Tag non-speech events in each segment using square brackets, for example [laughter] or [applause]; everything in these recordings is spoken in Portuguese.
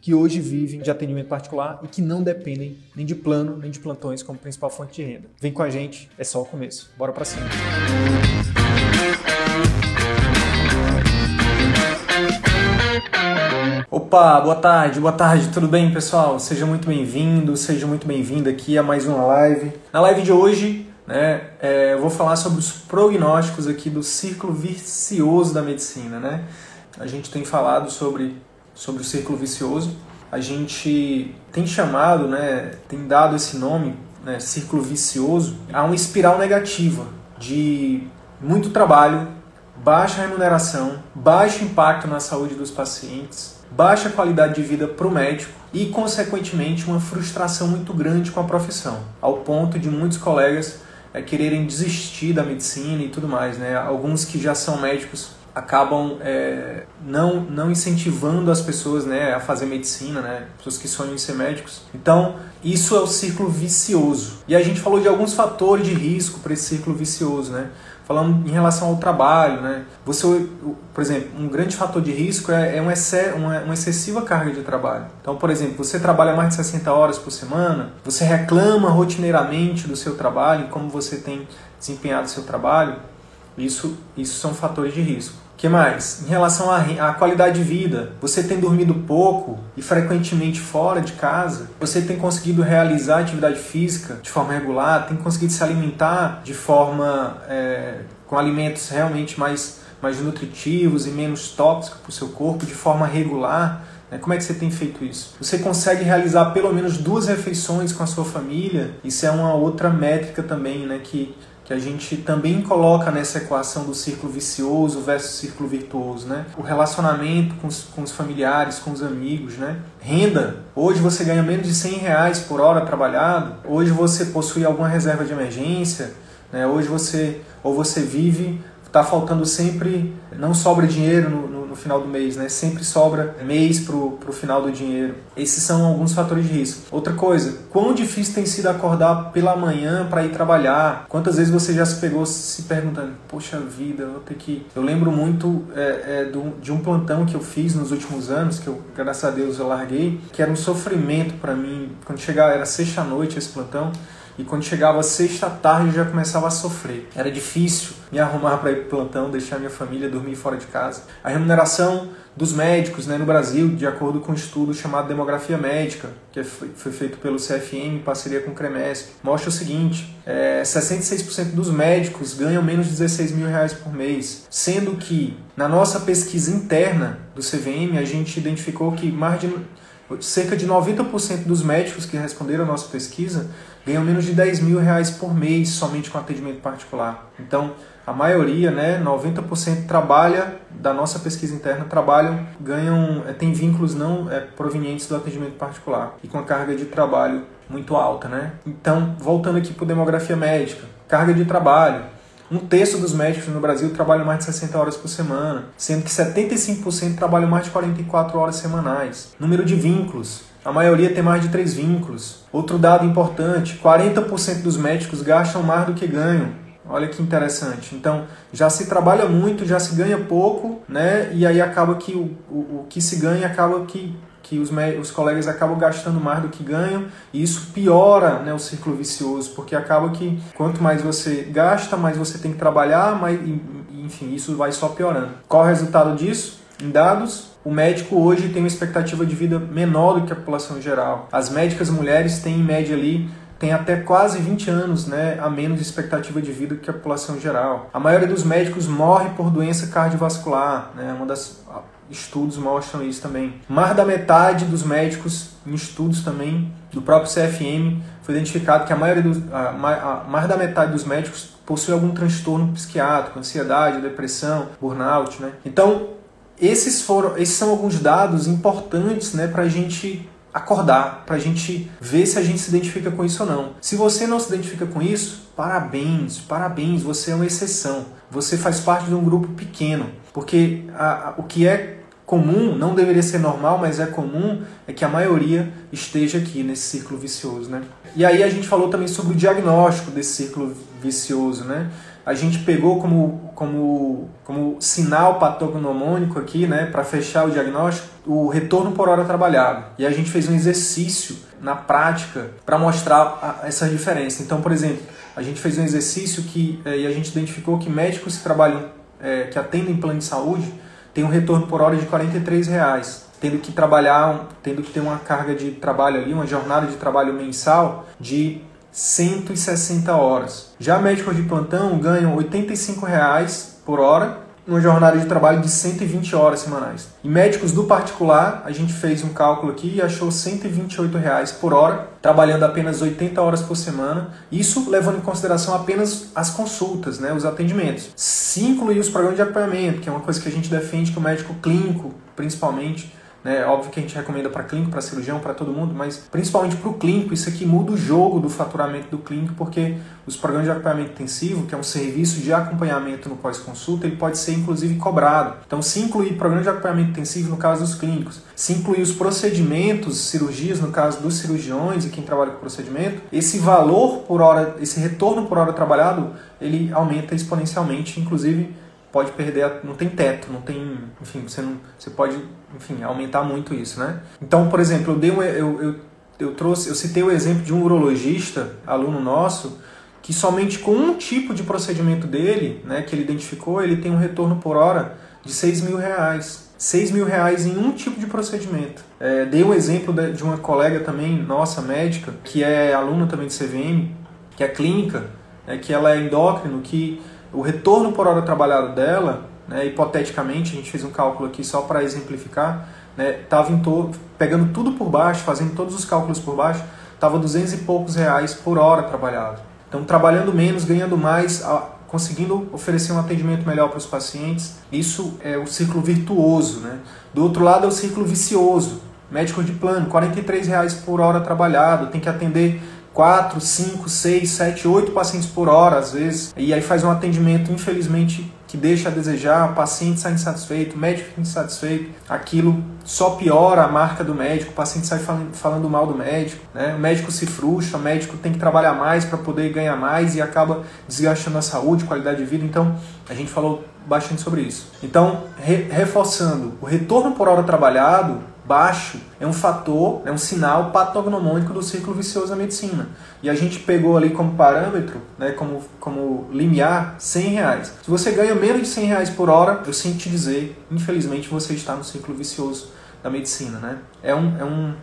que hoje vivem de atendimento particular e que não dependem nem de plano nem de plantões como principal fonte de renda. Vem com a gente, é só o começo. Bora para cima. Opa, boa tarde, boa tarde, tudo bem pessoal? Seja muito bem-vindo, seja muito bem-vinda aqui a mais uma live. Na live de hoje, né, é, eu vou falar sobre os prognósticos aqui do círculo vicioso da medicina, né? A gente tem falado sobre sobre o círculo vicioso. A gente tem chamado, né, tem dado esse nome, né, círculo vicioso, a uma espiral negativa de muito trabalho, baixa remuneração, baixo impacto na saúde dos pacientes, baixa qualidade de vida para o médico e, consequentemente, uma frustração muito grande com a profissão, ao ponto de muitos colegas é, quererem desistir da medicina e tudo mais. Né? Alguns que já são médicos acabam é, não, não incentivando as pessoas né, a fazer medicina, né, pessoas que sonham em ser médicos. Então, isso é o círculo vicioso. E a gente falou de alguns fatores de risco para esse círculo vicioso, né? Falando em relação ao trabalho, né? Você, por exemplo, um grande fator de risco é, é um uma, uma excessiva carga de trabalho. Então, por exemplo, você trabalha mais de 60 horas por semana, você reclama rotineiramente do seu trabalho, como você tem desempenhado seu trabalho, isso, isso são fatores de risco. Que mais? Em relação à, qualidade de vida, você tem dormido pouco e frequentemente fora de casa? Você tem conseguido realizar atividade física de forma regular? Tem conseguido se alimentar de forma é, com alimentos realmente mais, mais nutritivos e menos tóxicos para o seu corpo de forma regular? Né? Como é que você tem feito isso? Você consegue realizar pelo menos duas refeições com a sua família? Isso é uma outra métrica também, né? Que que a gente também coloca nessa equação do círculo vicioso versus círculo virtuoso, né? O relacionamento com os, com os familiares, com os amigos, né? Renda. Hoje você ganha menos de 100 reais por hora trabalhado. Hoje você possui alguma reserva de emergência. Né? Hoje você ou você vive, está faltando sempre, não sobra dinheiro no, no no final do mês, né? Sempre sobra mês pro, pro final do dinheiro. Esses são alguns fatores de risco. Outra coisa, quão difícil tem sido acordar pela manhã para ir trabalhar? Quantas vezes você já se pegou se perguntando, poxa vida, vou ter que. Eu lembro muito é, é, do, de um plantão que eu fiz nos últimos anos, que eu, graças a Deus, eu larguei, que era um sofrimento para mim. Quando chegava, era sexta-noite esse plantão. E quando chegava sexta tarde eu já começava a sofrer. Era difícil me arrumar para ir para plantão, deixar minha família dormir fora de casa. A remuneração dos médicos né, no Brasil, de acordo com um estudo chamado Demografia Médica, que foi feito pelo CFM em parceria com o CREMESP, mostra o seguinte: é, 66% dos médicos ganham menos de 16 mil reais por mês, sendo que na nossa pesquisa interna do CVM a gente identificou que mais de cerca de 90% dos médicos que responderam a nossa pesquisa ganham menos de 10 mil reais por mês somente com atendimento particular. Então, a maioria, né, 90% trabalha, da nossa pesquisa interna, trabalham, ganham, é, tem vínculos não é, provenientes do atendimento particular e com a carga de trabalho muito alta. Né? Então, voltando aqui para demografia médica, carga de trabalho. Um terço dos médicos no Brasil trabalham mais de 60 horas por semana, sendo que 75% trabalham mais de 44 horas semanais. Número de vínculos. A maioria tem mais de três vínculos. Outro dado importante: 40% dos médicos gastam mais do que ganham. Olha que interessante. Então, já se trabalha muito, já se ganha pouco, né? E aí acaba que o, o, o que se ganha acaba que, que os, os colegas acabam gastando mais do que ganham, e isso piora né, o círculo vicioso, porque acaba que quanto mais você gasta, mais você tem que trabalhar, mais, enfim, isso vai só piorando. Qual o resultado disso? Em dados, o médico hoje tem uma expectativa de vida menor do que a população geral. As médicas mulheres têm em média ali tem até quase 20 anos né, a menos de expectativa de vida que a população geral. A maioria dos médicos morre por doença cardiovascular, né, uma das estudos mostram isso também. Mais da metade dos médicos em estudos também do próprio CFM, foi identificado que a maioria dos, a, a, mais da metade dos médicos possui algum transtorno psiquiátrico, ansiedade, depressão, burnout, né? Então, esses foram, esses são alguns dados importantes, né, para a gente acordar, para a gente ver se a gente se identifica com isso ou não. Se você não se identifica com isso, parabéns, parabéns, você é uma exceção. Você faz parte de um grupo pequeno, porque a, a, o que é comum, não deveria ser normal, mas é comum, é que a maioria esteja aqui nesse círculo vicioso, né? E aí a gente falou também sobre o diagnóstico desse círculo vicioso, né? A gente pegou como, como, como sinal patognomônico aqui, né, para fechar o diagnóstico, o retorno por hora trabalhado. E a gente fez um exercício na prática para mostrar a, essa diferença. Então, por exemplo, a gente fez um exercício que é, e a gente identificou que médicos que trabalham, é, que atendem plano de saúde, tem um retorno por hora de R$ reais, tendo que trabalhar, tendo que ter uma carga de trabalho ali, uma jornada de trabalho mensal de 160 horas. Já médicos de plantão ganham R$ reais por hora uma jornada de trabalho de 120 horas semanais. E médicos do particular, a gente fez um cálculo aqui e achou 128 reais por hora, trabalhando apenas 80 horas por semana. Isso levando em consideração apenas as consultas, né, os atendimentos. Se incluir os programas de acompanhamento, que é uma coisa que a gente defende que o médico clínico, principalmente, né? Óbvio que a gente recomenda para clínico, para cirurgião, para todo mundo, mas principalmente para o clínico, isso aqui muda o jogo do faturamento do clínico, porque os programas de acompanhamento intensivo, que é um serviço de acompanhamento no pós-consulta, ele pode ser inclusive cobrado. Então, se incluir programa de acompanhamento intensivo no caso dos clínicos, se incluir os procedimentos, cirurgias no caso dos cirurgiões e quem trabalha com procedimento, esse valor por hora, esse retorno por hora trabalhado, ele aumenta exponencialmente, inclusive pode perder, não tem teto, não tem, enfim, você não, você pode, enfim, aumentar muito isso, né? Então, por exemplo, eu dei um, eu, eu, eu trouxe, eu citei o exemplo de um urologista, aluno nosso, que somente com um tipo de procedimento dele, né, que ele identificou, ele tem um retorno por hora de 6 mil reais. 6 mil reais em um tipo de procedimento. É, dei um exemplo de uma colega também, nossa, médica, que é aluna também de CVM, que é clínica, é, que ela é endócrino, que o retorno por hora trabalhada dela, né, hipoteticamente, a gente fez um cálculo aqui só para exemplificar, estava né, pegando tudo por baixo, fazendo todos os cálculos por baixo, estava 200 e poucos reais por hora trabalhado. Então, trabalhando menos, ganhando mais, conseguindo oferecer um atendimento melhor para os pacientes. Isso é o ciclo virtuoso. Né? Do outro lado, é o ciclo vicioso. Médico de plano, R$ reais por hora trabalhado, tem que atender 4, 5, 6, 7, 8 pacientes por hora, às vezes. E aí faz um atendimento, infelizmente, que deixa a desejar, paciente sai insatisfeito, médico fica insatisfeito, aquilo só piora a marca do médico, o paciente sai falando, falando mal do médico, né? o médico se frustra, o médico tem que trabalhar mais para poder ganhar mais e acaba desgastando a saúde, qualidade de vida. Então, a gente falou bastante sobre isso. Então, re reforçando, o retorno por hora trabalhado baixo é um fator, é um sinal patognomônico do ciclo vicioso da medicina. E a gente pegou ali como parâmetro, né, como, como limiar, 100 reais. Se você ganha menos de 100 reais por hora, eu sinto te dizer, infelizmente você está no ciclo vicioso da medicina. Né? É, um, é, um,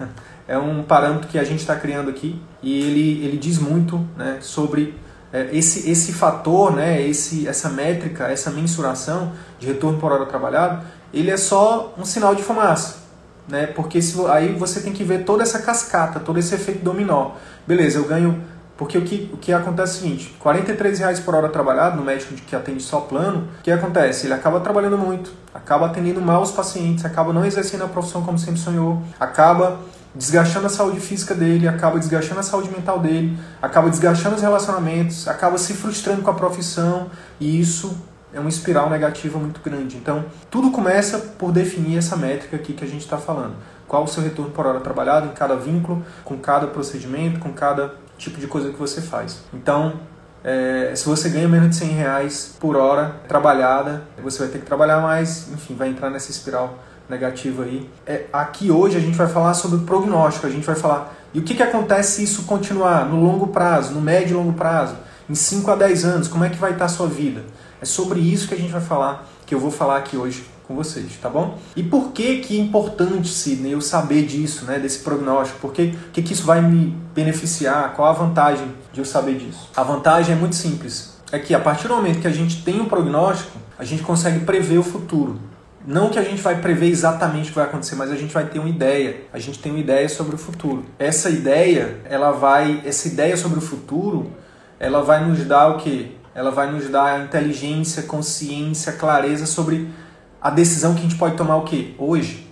[laughs] é um parâmetro que a gente está criando aqui e ele, ele diz muito né, sobre é, esse, esse fator, né, esse, essa métrica, essa mensuração de retorno por hora trabalhado, ele é só um sinal de fumaça né? Porque se, aí você tem que ver toda essa cascata, todo esse efeito dominó. Beleza, eu ganho. Porque o que, o que acontece é o seguinte: R$ reais por hora trabalhado no médico que atende só plano, o que acontece? Ele acaba trabalhando muito, acaba atendendo mal os pacientes, acaba não exercendo a profissão como sempre sonhou, acaba desgastando a saúde física dele, acaba desgastando a saúde mental dele, acaba desgastando os relacionamentos, acaba se frustrando com a profissão e isso é uma espiral negativa muito grande. Então, tudo começa por definir essa métrica aqui que a gente está falando. Qual o seu retorno por hora trabalhado em cada vínculo, com cada procedimento, com cada tipo de coisa que você faz. Então, é, se você ganha menos de 100 reais por hora trabalhada, você vai ter que trabalhar mais, enfim, vai entrar nessa espiral negativa aí. É, aqui hoje a gente vai falar sobre prognóstico, a gente vai falar e o que, que acontece se isso continuar no longo prazo, no médio e longo prazo, em 5 a 10 anos, como é que vai estar a sua vida? É sobre isso que a gente vai falar, que eu vou falar aqui hoje com vocês, tá bom? E por que que é importante, Sidney, eu saber disso, né, desse prognóstico? Por que, que, que isso vai me beneficiar? Qual a vantagem de eu saber disso? A vantagem é muito simples. É que a partir do momento que a gente tem um prognóstico, a gente consegue prever o futuro. não que a gente vai prever exatamente o que vai acontecer, mas a gente vai ter uma ideia. A gente tem uma ideia sobre o futuro. Essa ideia, ela vai, essa ideia sobre o futuro, ela vai nos dar o quê? Ela vai nos dar inteligência, consciência, clareza sobre a decisão que a gente pode tomar o quê? Hoje.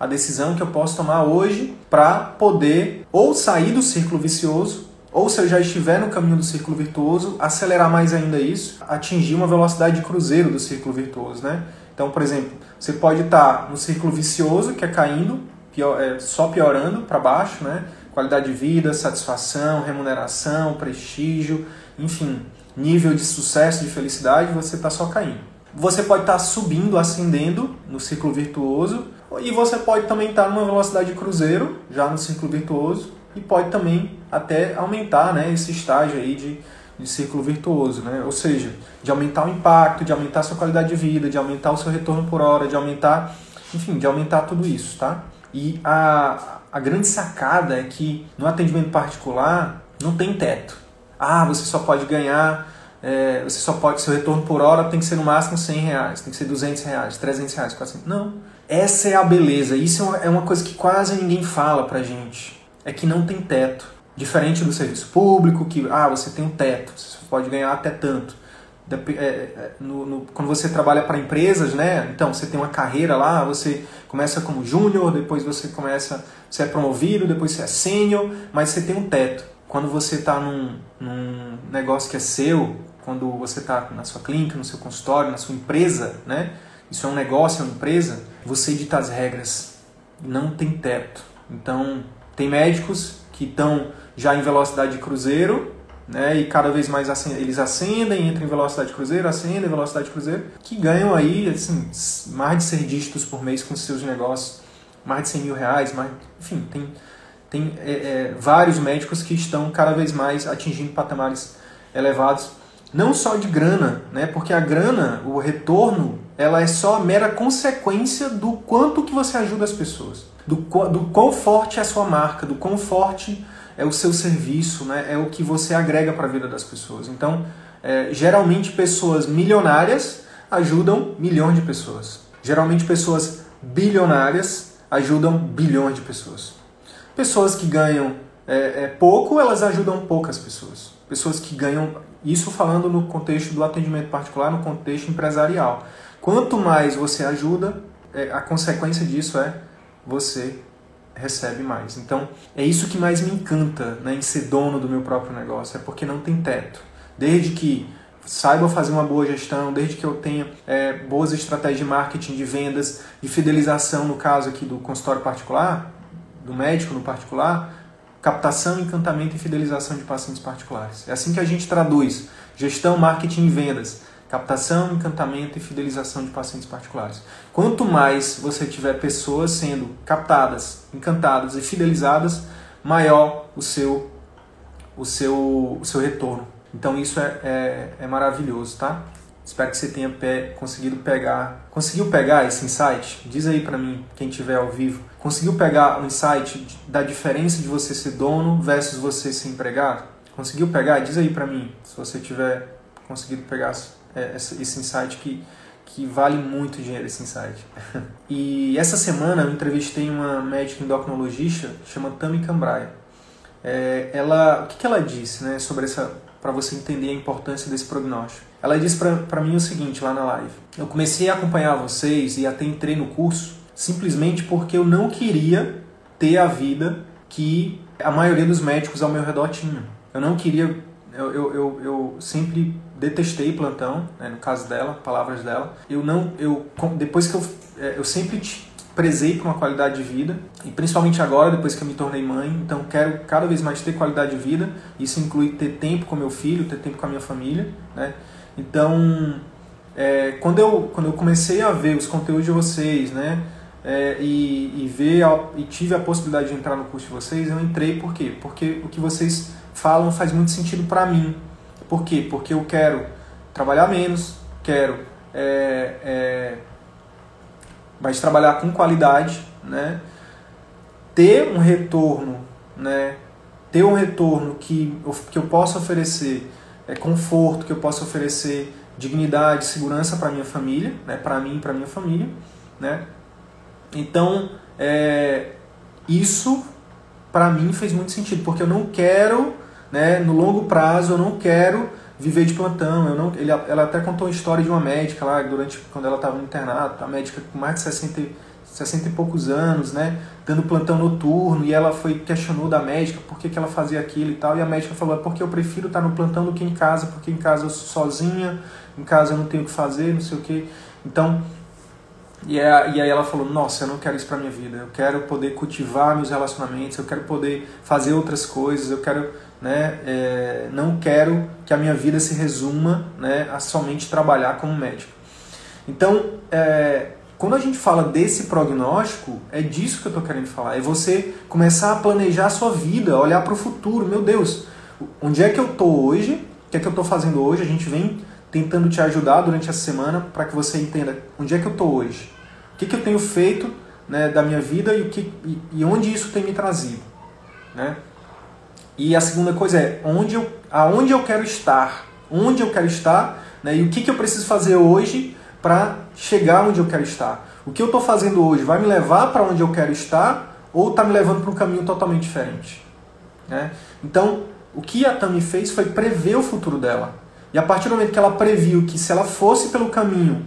A decisão que eu posso tomar hoje para poder ou sair do círculo vicioso ou se eu já estiver no caminho do círculo virtuoso, acelerar mais ainda isso, atingir uma velocidade de cruzeiro do círculo virtuoso, né? Então, por exemplo, você pode estar no círculo vicioso, que é caindo, pior, é, só piorando para baixo, né? Qualidade de vida, satisfação, remuneração, prestígio, enfim, nível de sucesso, de felicidade, você está só caindo. Você pode estar subindo, ascendendo no círculo virtuoso, e você pode também estar numa velocidade de cruzeiro, já no círculo virtuoso, e pode também até aumentar né, esse estágio aí de, de círculo virtuoso, né? ou seja, de aumentar o impacto, de aumentar a sua qualidade de vida, de aumentar o seu retorno por hora, de aumentar, enfim, de aumentar tudo isso, tá? E a, a grande sacada é que no atendimento particular não tem teto. Ah, você só pode ganhar, é, você só pode, seu retorno por hora tem que ser no máximo 100 reais, tem que ser 200 reais, 300 reais, 400. Não. Essa é a beleza. Isso é uma coisa que quase ninguém fala pra gente é que não tem teto. Diferente do serviço público, que ah, você tem um teto, você pode ganhar até tanto. É, é, no, no, quando você trabalha para empresas, né? Então você tem uma carreira lá, você começa como júnior, depois você começa, você é promovido, depois você é sênior, mas você tem um teto. Quando você está num, num negócio que é seu, quando você está na sua clínica, no seu consultório, na sua empresa, né? Isso é um negócio, é uma empresa. Você edita as regras. Não tem teto. Então tem médicos que estão já em velocidade de cruzeiro, né, e cada vez mais eles ascendem, entram em velocidade de cruzeiro, ascendem em velocidade de cruzeiro, que ganham aí assim, mais de 100 dígitos por mês com seus negócios, mais de 100 mil reais, mais, enfim, tem, tem é, é, vários médicos que estão cada vez mais atingindo patamares elevados, não só de grana, né, porque a grana, o retorno, ela é só a mera consequência do quanto que você ajuda as pessoas do, do quão forte é a sua marca, do quão forte é o seu serviço, né? é o que você agrega para a vida das pessoas. Então, é, geralmente pessoas milionárias ajudam milhões de pessoas. Geralmente pessoas bilionárias ajudam bilhões de pessoas. Pessoas que ganham é, é, pouco, elas ajudam poucas pessoas. Pessoas que ganham, isso falando no contexto do atendimento particular, no contexto empresarial. Quanto mais você ajuda, é, a consequência disso é você recebe mais. Então, é isso que mais me encanta né, em ser dono do meu próprio negócio, é porque não tem teto. Desde que saiba fazer uma boa gestão, desde que eu tenha é, boas estratégias de marketing, de vendas, de fidelização, no caso aqui do consultório particular, do médico no particular, captação, encantamento e fidelização de pacientes particulares. É assim que a gente traduz gestão, marketing e vendas captação, encantamento e fidelização de pacientes particulares. Quanto mais você tiver pessoas sendo captadas, encantadas e fidelizadas, maior o seu, o seu, o seu retorno. Então isso é, é, é maravilhoso, tá? Espero que você tenha pe conseguido pegar. Conseguiu pegar esse insight? Diz aí para mim, quem tiver ao vivo. Conseguiu pegar o insight da diferença de você ser dono versus você ser empregado? Conseguiu pegar? Diz aí para mim, se você tiver conseguido pegar é, esse insight que, que vale muito dinheiro esse insight. [laughs] e essa semana eu entrevistei uma médica endocrinologista chamada Tami Cambraia. É, ela, o que, que ela disse né, sobre essa, para você entender a importância desse prognóstico? Ela disse para mim o seguinte lá na live: eu comecei a acompanhar vocês e até entrei no curso simplesmente porque eu não queria ter a vida que a maioria dos médicos ao meu redor tinha. Eu não queria, eu, eu, eu, eu sempre detestei plantão, né, no caso dela, palavras dela. Eu não, eu depois que eu, é, eu sempre prezei por uma qualidade de vida e principalmente agora depois que eu me tornei mãe, então quero cada vez mais ter qualidade de vida. Isso inclui ter tempo com meu filho, ter tempo com a minha família, né? Então, é, quando eu quando eu comecei a ver os conteúdos de vocês, né? É, e, e ver e tive a possibilidade de entrar no curso de vocês, eu entrei por quê? Porque o que vocês falam faz muito sentido para mim por quê? Porque eu quero trabalhar menos, quero é, é, mas trabalhar com qualidade, né? ter um retorno, né? ter um retorno que, que eu possa oferecer é, conforto, que eu possa oferecer dignidade, segurança para minha família, né? para mim e para minha família, né? Então, é, isso para mim fez muito sentido, porque eu não quero, né, no longo prazo, eu não quero viver de plantão. Eu não, ele, ela até contou a história de uma médica lá, durante quando ela estava no internato, a médica com mais de 60, 60 e poucos anos, né, dando plantão noturno, e ela foi questionou da médica por que, que ela fazia aquilo e tal, e a médica falou, é porque eu prefiro estar no plantão do que em casa, porque em casa eu sou sozinha, em casa eu não tenho o que fazer, não sei o que. Então, e, é, e aí ela falou, nossa, eu não quero isso para minha vida, eu quero poder cultivar meus relacionamentos, eu quero poder fazer outras coisas, eu quero, né, é, não quero que a minha vida se resuma, né, a somente trabalhar como médico. Então, é, quando a gente fala desse prognóstico, é disso que eu estou querendo falar, é você começar a planejar a sua vida, olhar para o futuro, meu Deus, onde é que eu estou hoje, o que é que eu estou fazendo hoje, a gente vem tentando te ajudar durante essa semana para que você entenda onde é que eu estou hoje, o que, que eu tenho feito né, da minha vida e, o que, e, e onde isso tem me trazido. Né? E a segunda coisa é onde eu, aonde eu quero estar, onde eu quero estar né, e o que, que eu preciso fazer hoje para chegar onde eu quero estar. O que eu estou fazendo hoje vai me levar para onde eu quero estar ou está me levando para um caminho totalmente diferente. Né? Então, o que a Tami fez foi prever o futuro dela. E a partir do momento que ela previu que se ela fosse pelo caminho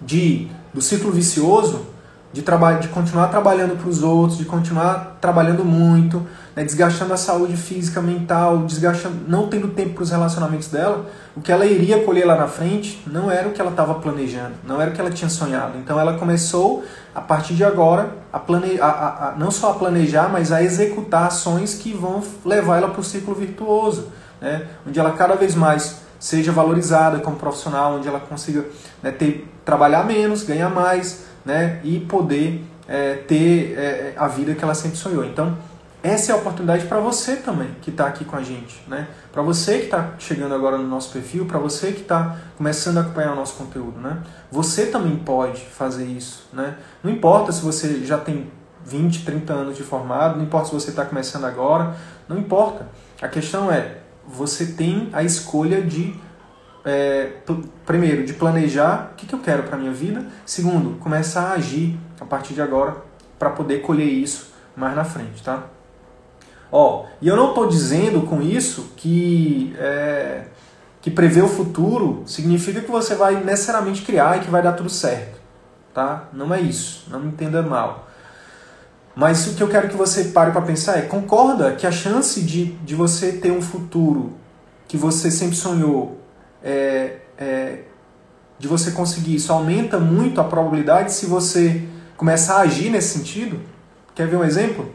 de do ciclo vicioso, de, de continuar trabalhando para os outros, de continuar trabalhando muito, né, desgastando a saúde física, mental, desgastando, não tendo tempo para os relacionamentos dela, o que ela iria colher lá na frente não era o que ela estava planejando, não era o que ela tinha sonhado. Então ela começou, a partir de agora, a plane, a, a, a não só a planejar, mas a executar ações que vão levar ela para o ciclo virtuoso né, onde ela cada vez mais seja valorizada como profissional, onde ela consiga né, ter, trabalhar menos, ganhar mais né, e poder é, ter é, a vida que ela sempre sonhou. Então, essa é a oportunidade para você também que está aqui com a gente, né? Para você que está chegando agora no nosso perfil, para você que está começando a acompanhar o nosso conteúdo, né? Você também pode fazer isso, né? Não importa se você já tem 20, 30 anos de formado, não importa se você está começando agora, não importa. A questão é você tem a escolha de, é, primeiro, de planejar o que, que eu quero para minha vida, segundo, começar a agir a partir de agora para poder colher isso mais na frente, tá? Ó, e eu não estou dizendo com isso que, é, que prever o futuro significa que você vai necessariamente criar e que vai dar tudo certo, tá? Não é isso, não me entenda mal. Mas o que eu quero que você pare para pensar é: concorda que a chance de, de você ter um futuro que você sempre sonhou, é, é, de você conseguir isso, aumenta muito a probabilidade se você começar a agir nesse sentido? Quer ver um exemplo?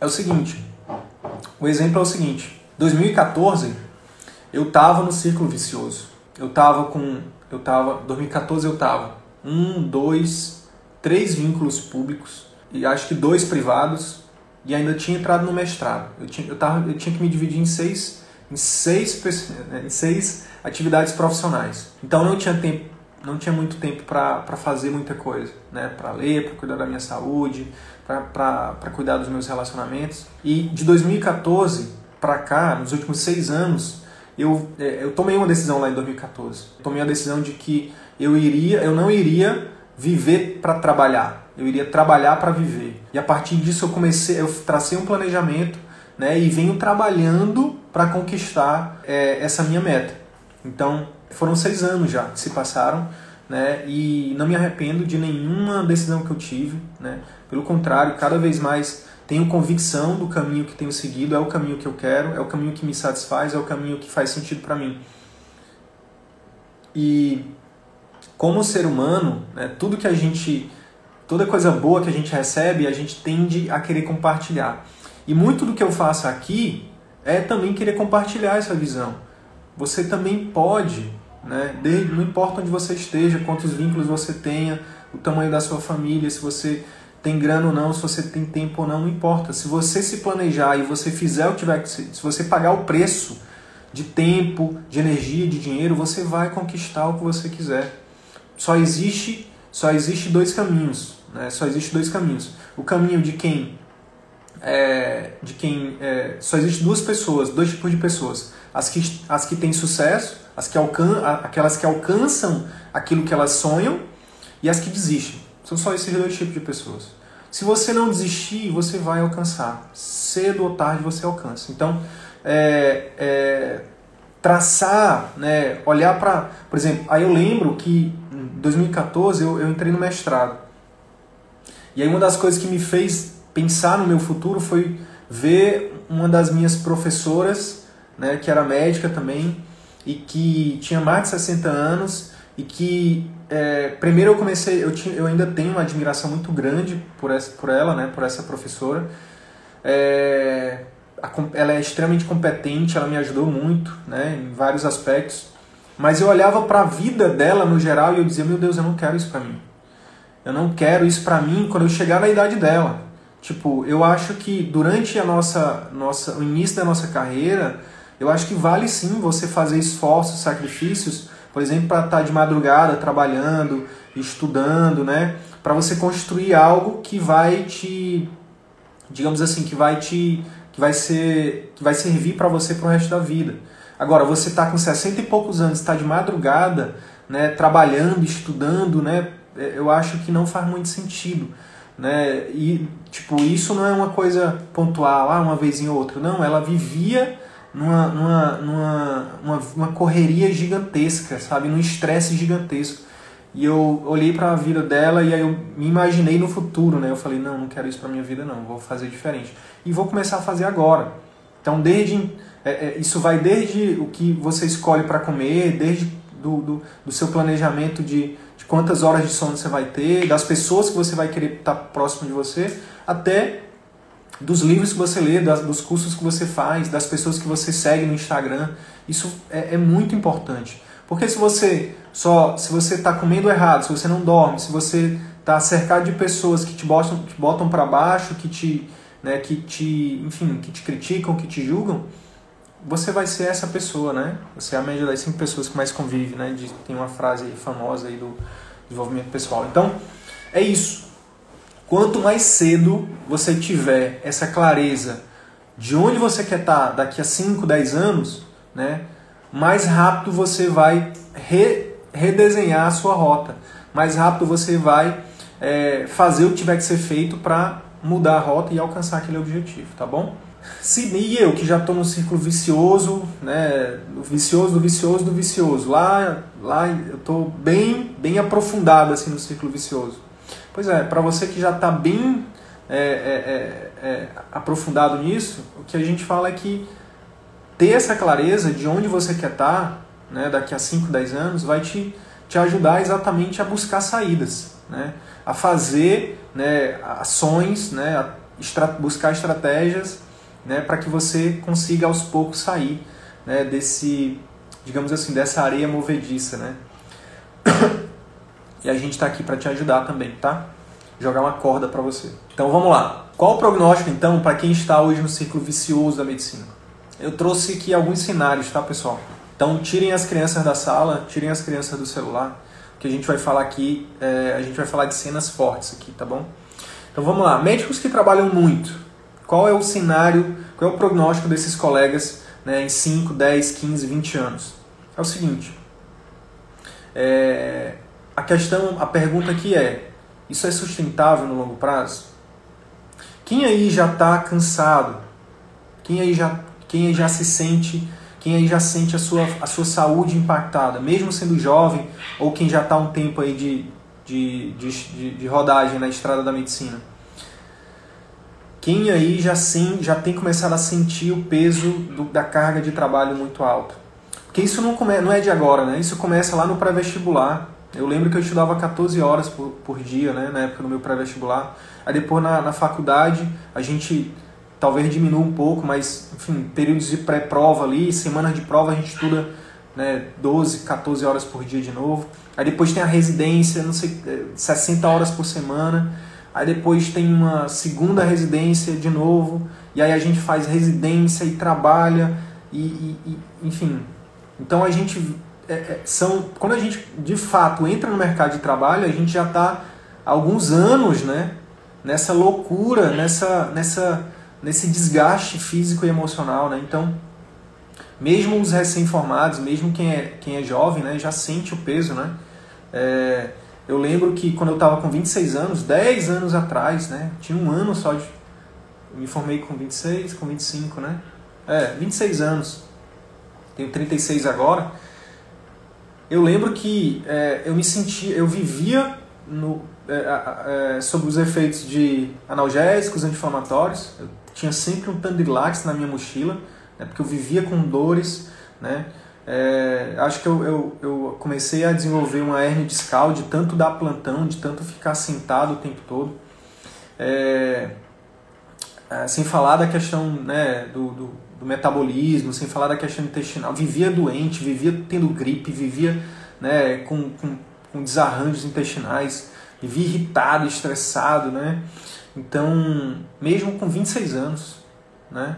É o seguinte: o exemplo é o seguinte. 2014, eu estava no círculo vicioso. Eu estava com. Eu tava, 2014 eu estava um, dois, três vínculos públicos e acho que dois privados, e ainda tinha entrado no mestrado. Eu tinha, eu tava, eu tinha que me dividir em seis, em seis, em seis atividades profissionais. Então não tinha tempo, não tinha muito tempo para fazer muita coisa, né? Para ler, para cuidar da minha saúde, para cuidar dos meus relacionamentos. E de 2014 para cá, nos últimos seis anos, eu, é, eu tomei uma decisão lá em 2014. Eu tomei a decisão de que eu iria, eu não iria viver para trabalhar eu iria trabalhar para viver. E a partir disso eu comecei, eu tracei um planejamento, né, e venho trabalhando para conquistar é, essa minha meta. Então foram seis anos já que se passaram, né, e não me arrependo de nenhuma decisão que eu tive, né. Pelo contrário, cada vez mais tenho convicção do caminho que tenho seguido, é o caminho que eu quero, é o caminho que me satisfaz, é o caminho que faz sentido para mim. E como ser humano, né, tudo que a gente toda coisa boa que a gente recebe, a gente tende a querer compartilhar. E muito do que eu faço aqui é também querer compartilhar essa visão. Você também pode, né, não importa onde você esteja, quantos vínculos você tenha, o tamanho da sua família, se você tem grana ou não, se você tem tempo ou não, não importa. Se você se planejar e você fizer o que tiver que se você pagar o preço de tempo, de energia, de dinheiro, você vai conquistar o que você quiser. Só existe, só existe dois caminhos. Né? Só existe dois caminhos. O caminho de quem é, de quem é, só existe duas pessoas, dois tipos de pessoas. As que, as que têm sucesso, as que alcan aquelas que alcançam aquilo que elas sonham, e as que desistem. São só esses dois tipos de pessoas. Se você não desistir, você vai alcançar. Cedo ou tarde você alcança. Então, é, é, traçar, né, olhar para. Por exemplo, aí eu lembro que em 2014 eu, eu entrei no mestrado. E aí uma das coisas que me fez pensar no meu futuro foi ver uma das minhas professoras, né, que era médica também, e que tinha mais de 60 anos, e que é, primeiro eu comecei, eu, tinha, eu ainda tenho uma admiração muito grande por, essa, por ela, né, por essa professora. É, ela é extremamente competente, ela me ajudou muito né, em vários aspectos. Mas eu olhava para a vida dela no geral e eu dizia: Meu Deus, eu não quero isso para mim. Eu não quero isso para mim quando eu chegar na idade dela. Tipo, eu acho que durante a nossa, nossa, o início da nossa carreira, eu acho que vale sim você fazer esforços, sacrifícios, por exemplo, para estar tá de madrugada trabalhando, estudando, né? Para você construir algo que vai te, digamos assim, que vai te, que vai ser, que vai servir para você para o resto da vida. Agora, você está com 60 e poucos anos, está de madrugada, né, trabalhando, estudando, né? É, eu acho que não faz muito sentido. Né? E, tipo, isso não é uma coisa pontual, ah, uma vez em outra. Não, ela vivia numa, numa, numa uma, uma correria gigantesca, sabe? Num estresse gigantesco. E eu olhei para a vida dela e aí eu me imaginei no futuro, né? Eu falei, não, não quero isso para minha vida não, vou fazer diferente. E vou começar a fazer agora. Então, desde é, é, isso vai desde o que você escolhe para comer, desde do, do, do seu planejamento de quantas horas de sono você vai ter, das pessoas que você vai querer estar próximo de você, até dos livros que você lê, das, dos cursos que você faz, das pessoas que você segue no Instagram. Isso é, é muito importante. Porque se você só se você está comendo errado, se você não dorme, se você está cercado de pessoas que te botam, te botam para baixo, que te, né, que te, enfim, que te criticam, que te julgam, você vai ser essa pessoa, né? Você é a média das cinco pessoas que mais convive, né? De, tem uma frase famosa aí do desenvolvimento pessoal. Então, é isso. Quanto mais cedo você tiver essa clareza de onde você quer estar daqui a 5, 10 anos, né? Mais rápido você vai re, redesenhar a sua rota. Mais rápido você vai é, fazer o que tiver que ser feito para mudar a rota e alcançar aquele objetivo, tá bom? Se e eu que já estou no círculo vicioso, né, vicioso, do vicioso, do vicioso, lá, lá eu estou bem, bem aprofundado assim no círculo vicioso. Pois é, para você que já está bem é, é, é, é, aprofundado nisso, o que a gente fala é que ter essa clareza de onde você quer estar, tá, né, daqui a 5, 10 anos, vai te, te ajudar exatamente a buscar saídas, né, a fazer né, ações, né, estra buscar estratégias né, para que você consiga aos poucos sair né, desse, digamos assim, dessa areia movediça, né? E a gente está aqui para te ajudar também, tá? Jogar uma corda para você. Então vamos lá. Qual o prognóstico então para quem está hoje no ciclo vicioso da medicina? Eu trouxe aqui alguns cenários, tá, pessoal? Então tirem as crianças da sala, tirem as crianças do celular, que a gente vai falar aqui, é, a gente vai falar de cenas fortes aqui, tá bom? Então vamos lá. Médicos que trabalham muito, qual é o cenário, qual é o prognóstico desses colegas né, em 5, 10, 15, 20 anos? É o seguinte, é, a questão, a pergunta aqui é, isso é sustentável no longo prazo? Quem aí já está cansado? Quem aí já, quem aí já se sente, quem aí já sente a sua, a sua saúde impactada, mesmo sendo jovem ou quem já está um tempo aí de, de, de, de rodagem na estrada da medicina? Quem aí já, sim, já tem começado a sentir o peso do, da carga de trabalho muito alto? Porque isso não, come, não é de agora, né? Isso começa lá no pré-vestibular. Eu lembro que eu estudava 14 horas por, por dia, né? Na época do meu pré-vestibular. Aí depois na, na faculdade a gente talvez diminua um pouco, mas enfim, períodos de pré-prova ali, semanas de prova a gente estuda né, 12, 14 horas por dia de novo. Aí depois tem a residência, não sei, 60 horas por semana aí depois tem uma segunda residência de novo, e aí a gente faz residência e trabalha, e, e, e enfim. Então a gente. É, é, são, quando a gente de fato entra no mercado de trabalho, a gente já está alguns anos né, nessa loucura, nessa, nessa, nesse desgaste físico e emocional. Né? Então, mesmo os recém-formados, mesmo quem é, quem é jovem, né, já sente o peso. Né? É, Eu lembro que quando eu estava com 26 anos, 10 anos atrás, né? Tinha um ano só de. Me formei com 26, com 25, né? É, 26 anos. Tenho 36 agora. Eu lembro que é, eu me sentia, eu vivia no, é, é, sobre os efeitos de analgésicos, anti-inflamatórios. Eu tinha sempre um Tandrilax na minha mochila, né, porque eu vivia com dores, né? É, acho que eu, eu, eu, comecei a desenvolver uma hernia discal de tanto dar plantão, de tanto ficar sentado o tempo todo. É, é, sem falar da questão né, do, do, do, metabolismo, sem falar da questão intestinal. Vivia doente, vivia tendo gripe, vivia né, com, com, com desarranjos intestinais, vivia irritado, estressado. Né? Então, mesmo com 26 anos, né?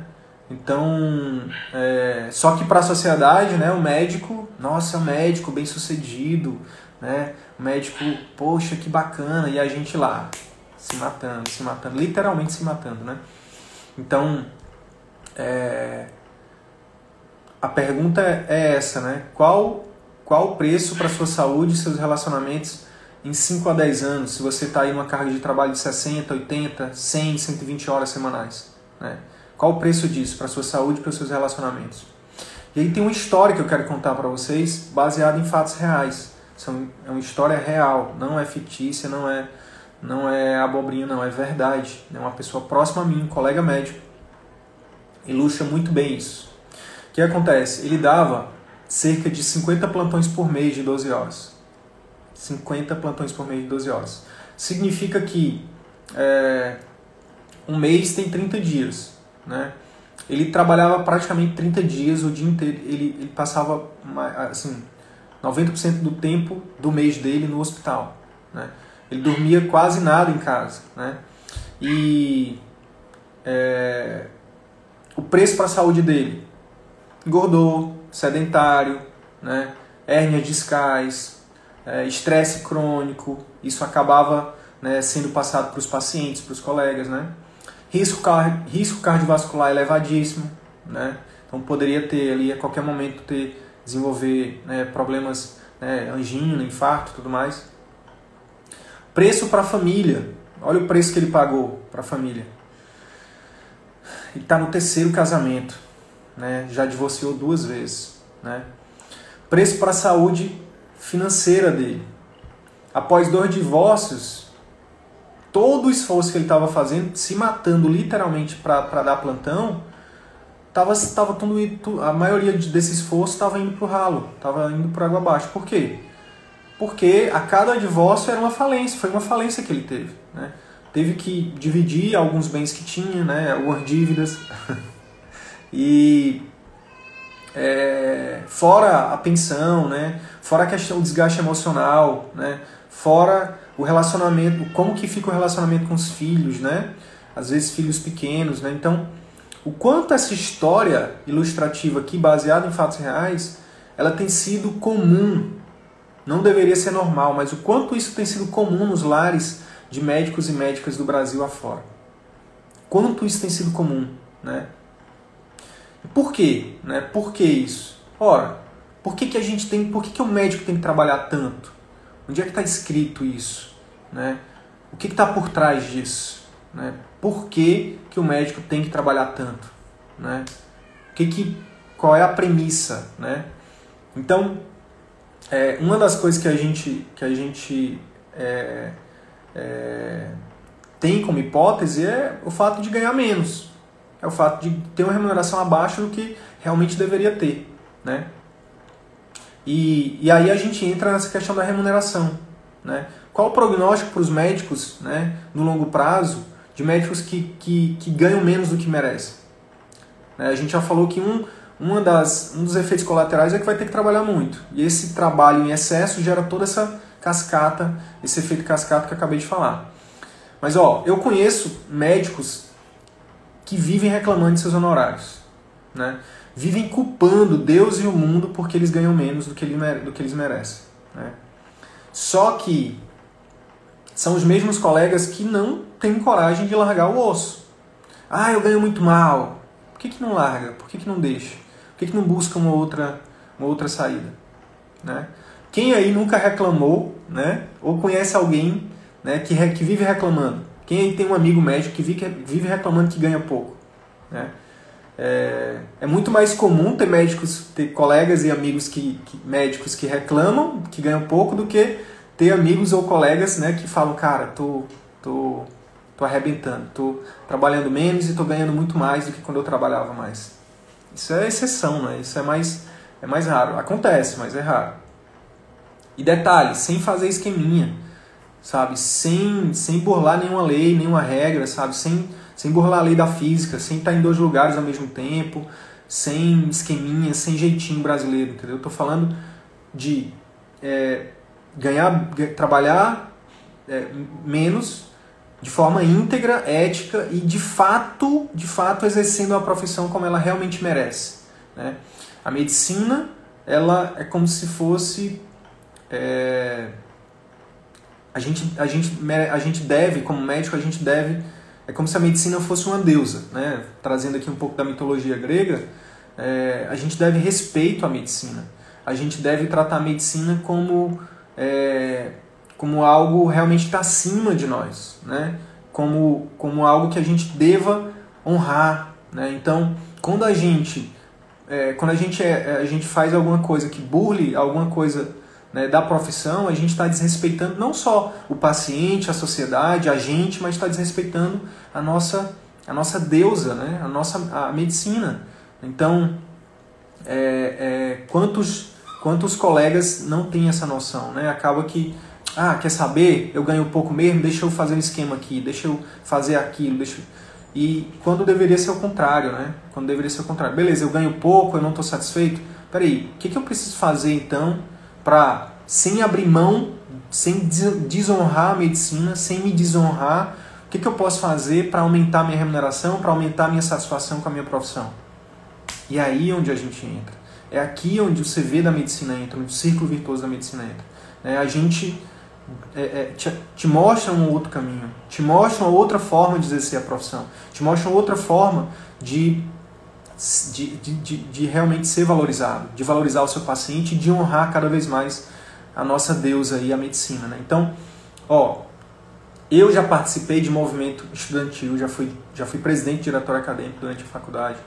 Então, é, só que para a sociedade, né, o médico, nossa, é um médico bem sucedido, né, o médico, poxa, que bacana, e a gente lá, se matando, se matando, literalmente se matando, né. Então, é, a pergunta é essa, né, qual, qual o preço para sua saúde e seus relacionamentos em 5 a 10 anos, se você está aí numa carga de trabalho de 60, 80, 100, 120 horas semanais, né, qual o preço disso para a sua saúde e para os seus relacionamentos? E aí tem uma história que eu quero contar para vocês, baseada em fatos reais. É uma história real, não é fictícia, não é, não é abobrinha, não, é verdade. É uma pessoa próxima a mim, um colega médico, ilustra muito bem isso. O que acontece? Ele dava cerca de 50 plantões por mês de 12 horas. 50 plantões por mês de 12 horas. Significa que é, um mês tem 30 dias. Né? Ele trabalhava praticamente 30 dias o dia inteiro. Ele, ele passava assim, 90% do tempo do mês dele no hospital. Né? Ele dormia quase nada em casa. Né? E é, o preço para a saúde dele engordou, sedentário, né? hérnias discais, é, estresse crônico. Isso acabava né, sendo passado para os pacientes, para os colegas. Né? Risco, risco cardiovascular elevadíssimo, né? Então poderia ter ali a qualquer momento ter desenvolver né, problemas, né, angina, infarto, tudo mais. Preço para a família. Olha o preço que ele pagou para a família. Ele está no terceiro casamento, né? Já divorciou duas vezes, né? Preço para a saúde financeira dele. Após dois divórcios, todo o esforço que ele estava fazendo, se matando literalmente para dar plantão, tava, tava tudo, a maioria desse esforço estava indo para o ralo, estava indo para água abaixo. Por quê? Porque a cada divórcio era uma falência, foi uma falência que ele teve. Né? Teve que dividir alguns bens que tinha, né? algumas dívidas. [laughs] e é, fora a pensão, né? fora a questão do desgaste emocional, né? fora o relacionamento, como que fica o relacionamento com os filhos, né? Às vezes filhos pequenos, né? Então, o quanto essa história ilustrativa aqui, baseada em fatos reais, ela tem sido comum. Não deveria ser normal, mas o quanto isso tem sido comum nos lares de médicos e médicas do Brasil afora. Quanto isso tem sido comum, né? Por quê? Né? Por que isso? Ora, por que, que a gente tem, por que, que o médico tem que trabalhar tanto? Onde é que está escrito isso? Né? O que está por trás disso? Né? Por que, que o médico tem que trabalhar tanto? Né? O que que, qual é a premissa? Né? Então, é, uma das coisas que a gente, que a gente é, é, tem como hipótese é o fato de ganhar menos. É o fato de ter uma remuneração abaixo do que realmente deveria ter. Né? E, e aí a gente entra nessa questão da remuneração. Né? Qual o prognóstico para os médicos né, no longo prazo de médicos que, que, que ganham menos do que merecem? Né? A gente já falou que um, uma das, um dos efeitos colaterais é que vai ter que trabalhar muito. E esse trabalho em excesso gera toda essa cascata, esse efeito cascata que eu acabei de falar. Mas ó, eu conheço médicos que vivem reclamando de seus honorários. Né? vivem culpando Deus e o mundo porque eles ganham menos do que, eles merecem. Né? Só que são os mesmos colegas que não têm coragem de largar o osso. Ah, eu ganho muito mal. Por que, que não larga? Por que, que não deixa? Por que, que não busca uma outra, uma outra saída? Né? Quem aí nunca reclamou, né? Ou conhece alguém né, que, que vive reclamando? Quem aí tem um amigo médico que vive reclamando que ganha pouco? Né? É, é, muito mais comum ter médicos, ter colegas e amigos que, que, médicos que reclamam, que ganham pouco, do que ter amigos ou colegas né, que falam, cara, tô, tô, tô arrebentando, tô trabalhando menos e tô ganhando muito mais do que quando eu trabalhava mais. Isso é exceção, né? Isso é mais, é mais raro. Acontece, mas é raro. E detalhe, sem fazer esqueminha, sabe? Sem, sem burlar nenhuma lei, nenhuma regra, sabe? Sem sem burlar a lei da física, sem estar em dois lugares ao mesmo tempo, sem esqueminha, sem jeitinho brasileiro, entendeu? Eu tô falando de é, ganhar, trabalhar é, menos de forma íntegra, ética e de fato, de fato exercendo a profissão como ela realmente merece. Né? A medicina, ela é como se fosse é, a gente, a gente, a gente deve, como médico, a gente deve é como se a medicina fosse uma deusa, né? Trazendo aqui um pouco da mitologia grega, é, a gente deve respeito à medicina. A gente deve tratar a medicina como, é, como algo realmente está acima de nós, né? Como, como algo que a gente deva honrar, né? Então, quando a gente é, quando a gente, é, a gente faz alguma coisa que burle alguma coisa né, da profissão, a gente está desrespeitando não só o paciente, a sociedade, a gente, mas está desrespeitando a nossa, a nossa deusa, né, a nossa a medicina. Então, é, é, quantos, quantos colegas não têm essa noção? Né? Acaba que, ah, quer saber? Eu ganho pouco mesmo, deixa eu fazer um esquema aqui, deixa eu fazer aquilo, deixa E quando deveria ser o contrário, né? Quando deveria ser o contrário. Beleza, eu ganho pouco, eu não estou satisfeito. Peraí, o que, que eu preciso fazer então para, sem abrir mão, sem desonrar a medicina, sem me desonrar, o que, que eu posso fazer para aumentar minha remuneração, para aumentar minha satisfação com a minha profissão? E é aí onde a gente entra. É aqui onde o CV da medicina entra, onde o círculo virtuoso da medicina entra. É, a gente é, é, te, te, mostra um outro caminho, te mostra uma outra forma de exercer a profissão, te mostra uma outra forma de de, de, de, realmente ser valorizado, de valorizar o seu paciente e de honrar cada vez mais a nossa deusa e a medicina. Né? Então, ó, eu já participei de movimento estudantil, já fui, já fui presidente de diretório acadêmico durante a faculdade,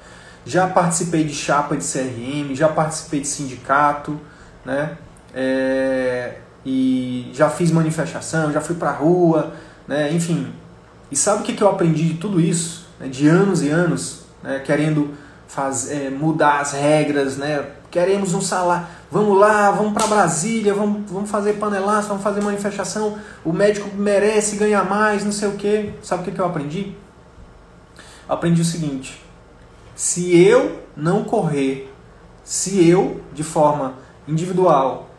já participei de chapa de CRM, já participei de sindicato, né? É, e já fiz manifestação, já fui pra rua, né? enfim. E sabe o que eu aprendi de tudo isso? Né? De anos e anos, né? querendo faz, é, mudar as regras, né? Queremos um salário. Vamos lá, vamos para Brasília, vamos, vamos fazer panelaço, vamos fazer manifestação. O médico merece ganhar mais, não sei o quê. Sabe o que, eu aprendi? Aprendi o seguinte: se eu não correr, se eu, de forma individual,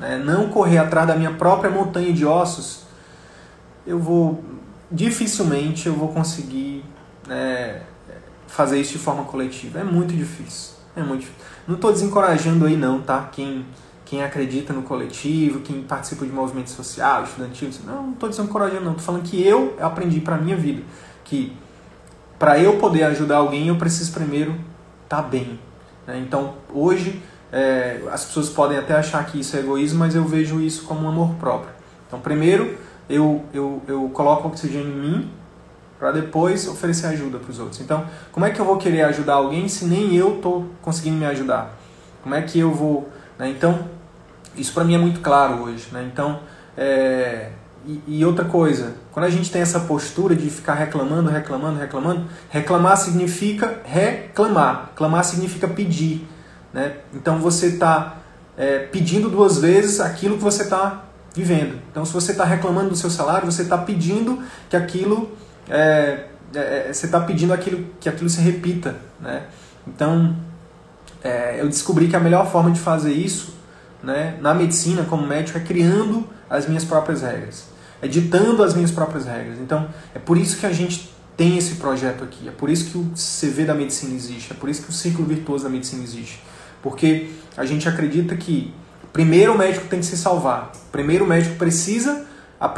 né, não correr atrás da minha própria montanha de ossos, eu vou dificilmente eu vou conseguir né, fazer isso de forma coletiva. É muito difícil. É muito difícil. Não estou desencorajando aí não, tá? Quem, quem acredita no coletivo, quem participa de movimento social, estudantil, não, não estou desencorajando não. Estou falando que eu aprendi para minha vida que para eu poder ajudar alguém eu preciso primeiro estar tá bem. Né? Então hoje é, as pessoas podem até achar que isso é egoísmo, mas eu vejo isso como um amor próprio. Então primeiro eu, eu, eu coloco oxigênio em mim para depois oferecer ajuda para os outros. Então, como é que eu vou querer ajudar alguém se nem eu estou conseguindo me ajudar? Como é que eu vou. Né? Então, isso para mim é muito claro hoje. Né? Então, é... e, e, outra coisa, quando a gente tem essa postura de ficar reclamando, reclamando, reclamando, reclamar significa reclamar. Reclamar significa pedir. Né? Então, você está é, pedindo duas vezes aquilo que você está vivendo. Então, se você está reclamando do seu salário, você está pedindo que aquilo é, é, é, você está pedindo aquilo, que aquilo se repita. Né? Então, é, eu descobri que a melhor forma de fazer isso né, na medicina, como médico, é criando as minhas próprias regras, é ditando as minhas próprias regras. Então, é por isso que a gente tem esse projeto aqui, é por isso que o CV da medicina existe, é por isso que o círculo virtuoso da medicina existe. Porque a gente acredita que primeiro o médico tem que se salvar, primeiro o médico precisa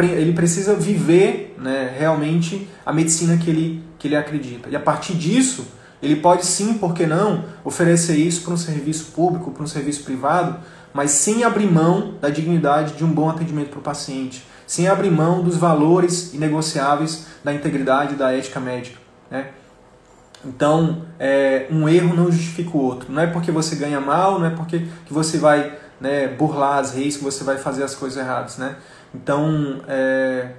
ele precisa viver né, realmente a medicina que ele, que ele acredita. E a partir disso, ele pode sim, por que não, oferecer isso para um serviço público, para um serviço privado, mas sem abrir mão da dignidade de um bom atendimento para o paciente, sem abrir mão dos valores inegociáveis da integridade da ética médica. Né? Então, é, um erro não justifica o outro. Não é porque você ganha mal, não é porque que você vai né, burlar as leis, que você vai fazer as coisas erradas. Né? Então, é,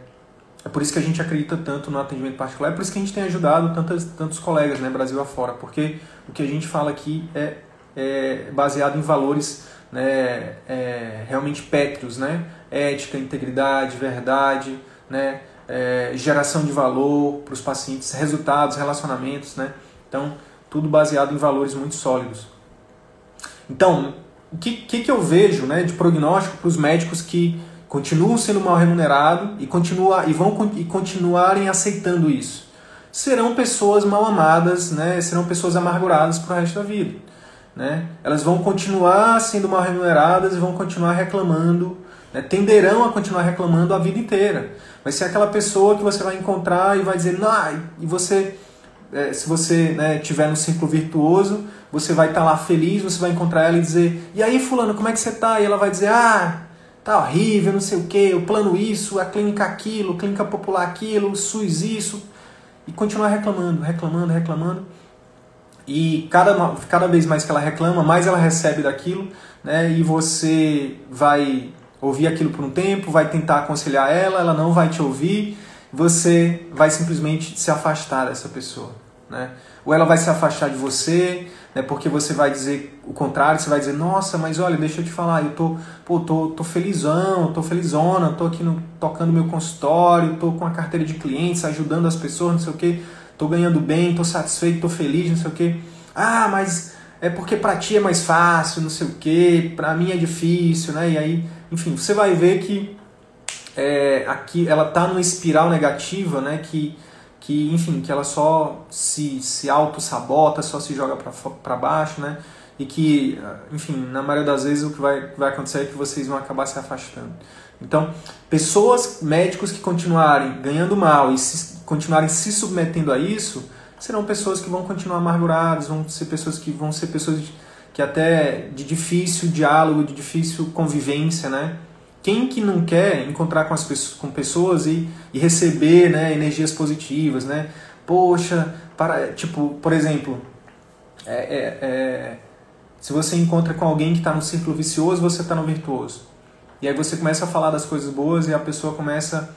é por isso que a gente acredita tanto no atendimento particular, é por isso que a gente tem ajudado tantos, tantos colegas, né, Brasil afora, porque o que a gente fala aqui é, é baseado em valores né, é, realmente pétreos, né? ética, integridade, verdade, né? É, geração de valor para os pacientes, resultados, relacionamentos. Né? Então, tudo baseado em valores muito sólidos. Então, o que, que, que eu vejo né, de prognóstico para os médicos que continuam sendo mal remunerados e, continua, e vão e continuarem aceitando isso. Serão pessoas mal amadas, né? serão pessoas amarguradas para o resto da vida. Né? Elas vão continuar sendo mal remuneradas e vão continuar reclamando, né? tenderão a continuar reclamando a vida inteira. Vai ser aquela pessoa que você vai encontrar e vai dizer, nah, e você, é, se você né, tiver no círculo virtuoso, você vai estar tá lá feliz, você vai encontrar ela e dizer, e aí fulano, como é que você está? E ela vai dizer, ah, tá horrível, não sei o que, o plano isso, a clínica aquilo, clínica popular aquilo, SUS isso, e continuar reclamando, reclamando, reclamando. E cada, cada vez mais que ela reclama, mais ela recebe daquilo, né? E você vai ouvir aquilo por um tempo, vai tentar aconselhar ela, ela não vai te ouvir, você vai simplesmente se afastar dessa pessoa, né? Ou ela vai se afastar de você, né? Porque você vai dizer o contrário, você vai dizer, nossa, mas olha, deixa eu te falar, eu tô, pô, tô, tô felizão, tô felizona, tô aqui no, tocando meu consultório, tô com a carteira de clientes, ajudando as pessoas, não sei o que, tô ganhando bem, tô satisfeito, tô feliz, não sei o que. Ah, mas é porque para ti é mais fácil, não sei o que, para mim é difícil, né? E aí, enfim, você vai ver que é, aqui ela tá numa espiral negativa, né? Que que, enfim, que ela só se, se auto-sabota, só se joga para baixo, né? E que, enfim, na maioria das vezes o que vai, vai acontecer é que vocês vão acabar se afastando. Então, pessoas, médicos que continuarem ganhando mal e se, continuarem se submetendo a isso, serão pessoas que vão continuar amarguradas, vão ser pessoas que vão ser pessoas que até de difícil diálogo, de difícil convivência, né? Quem que não quer encontrar com as pessoas, com pessoas e, e receber né, energias positivas, né? Poxa, para, tipo, por exemplo, é, é, é, se você encontra com alguém que está no círculo vicioso, você está no virtuoso. E aí você começa a falar das coisas boas e a pessoa começa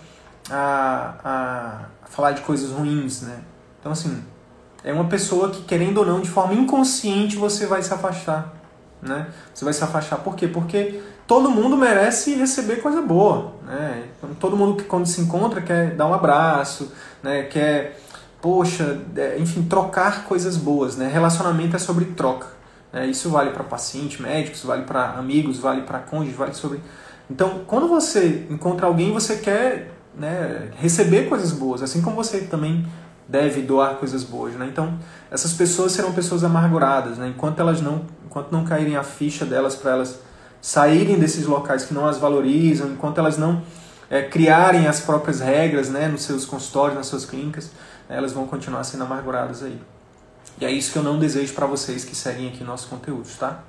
a, a falar de coisas ruins, né? Então, assim, é uma pessoa que, querendo ou não, de forma inconsciente, você vai se afastar, né? Você vai se afastar. Por quê? Porque todo mundo merece receber coisa boa. Né? Todo mundo que quando se encontra quer dar um abraço, né? quer, poxa, é, enfim, trocar coisas boas. Né? Relacionamento é sobre troca. Né? Isso vale para paciente, médicos, vale para amigos, vale para cônjuge, vale sobre. Então, quando você encontra alguém, você quer né, receber coisas boas, assim como você também deve doar coisas boas. Né? Então, essas pessoas serão pessoas amarguradas, né? enquanto elas não, enquanto não caírem a ficha delas para elas saírem desses locais que não as valorizam, enquanto elas não é, criarem as próprias regras né, nos seus consultórios, nas suas clínicas, elas vão continuar sendo amarguradas aí. E é isso que eu não desejo para vocês que seguem aqui nossos conteúdos, tá?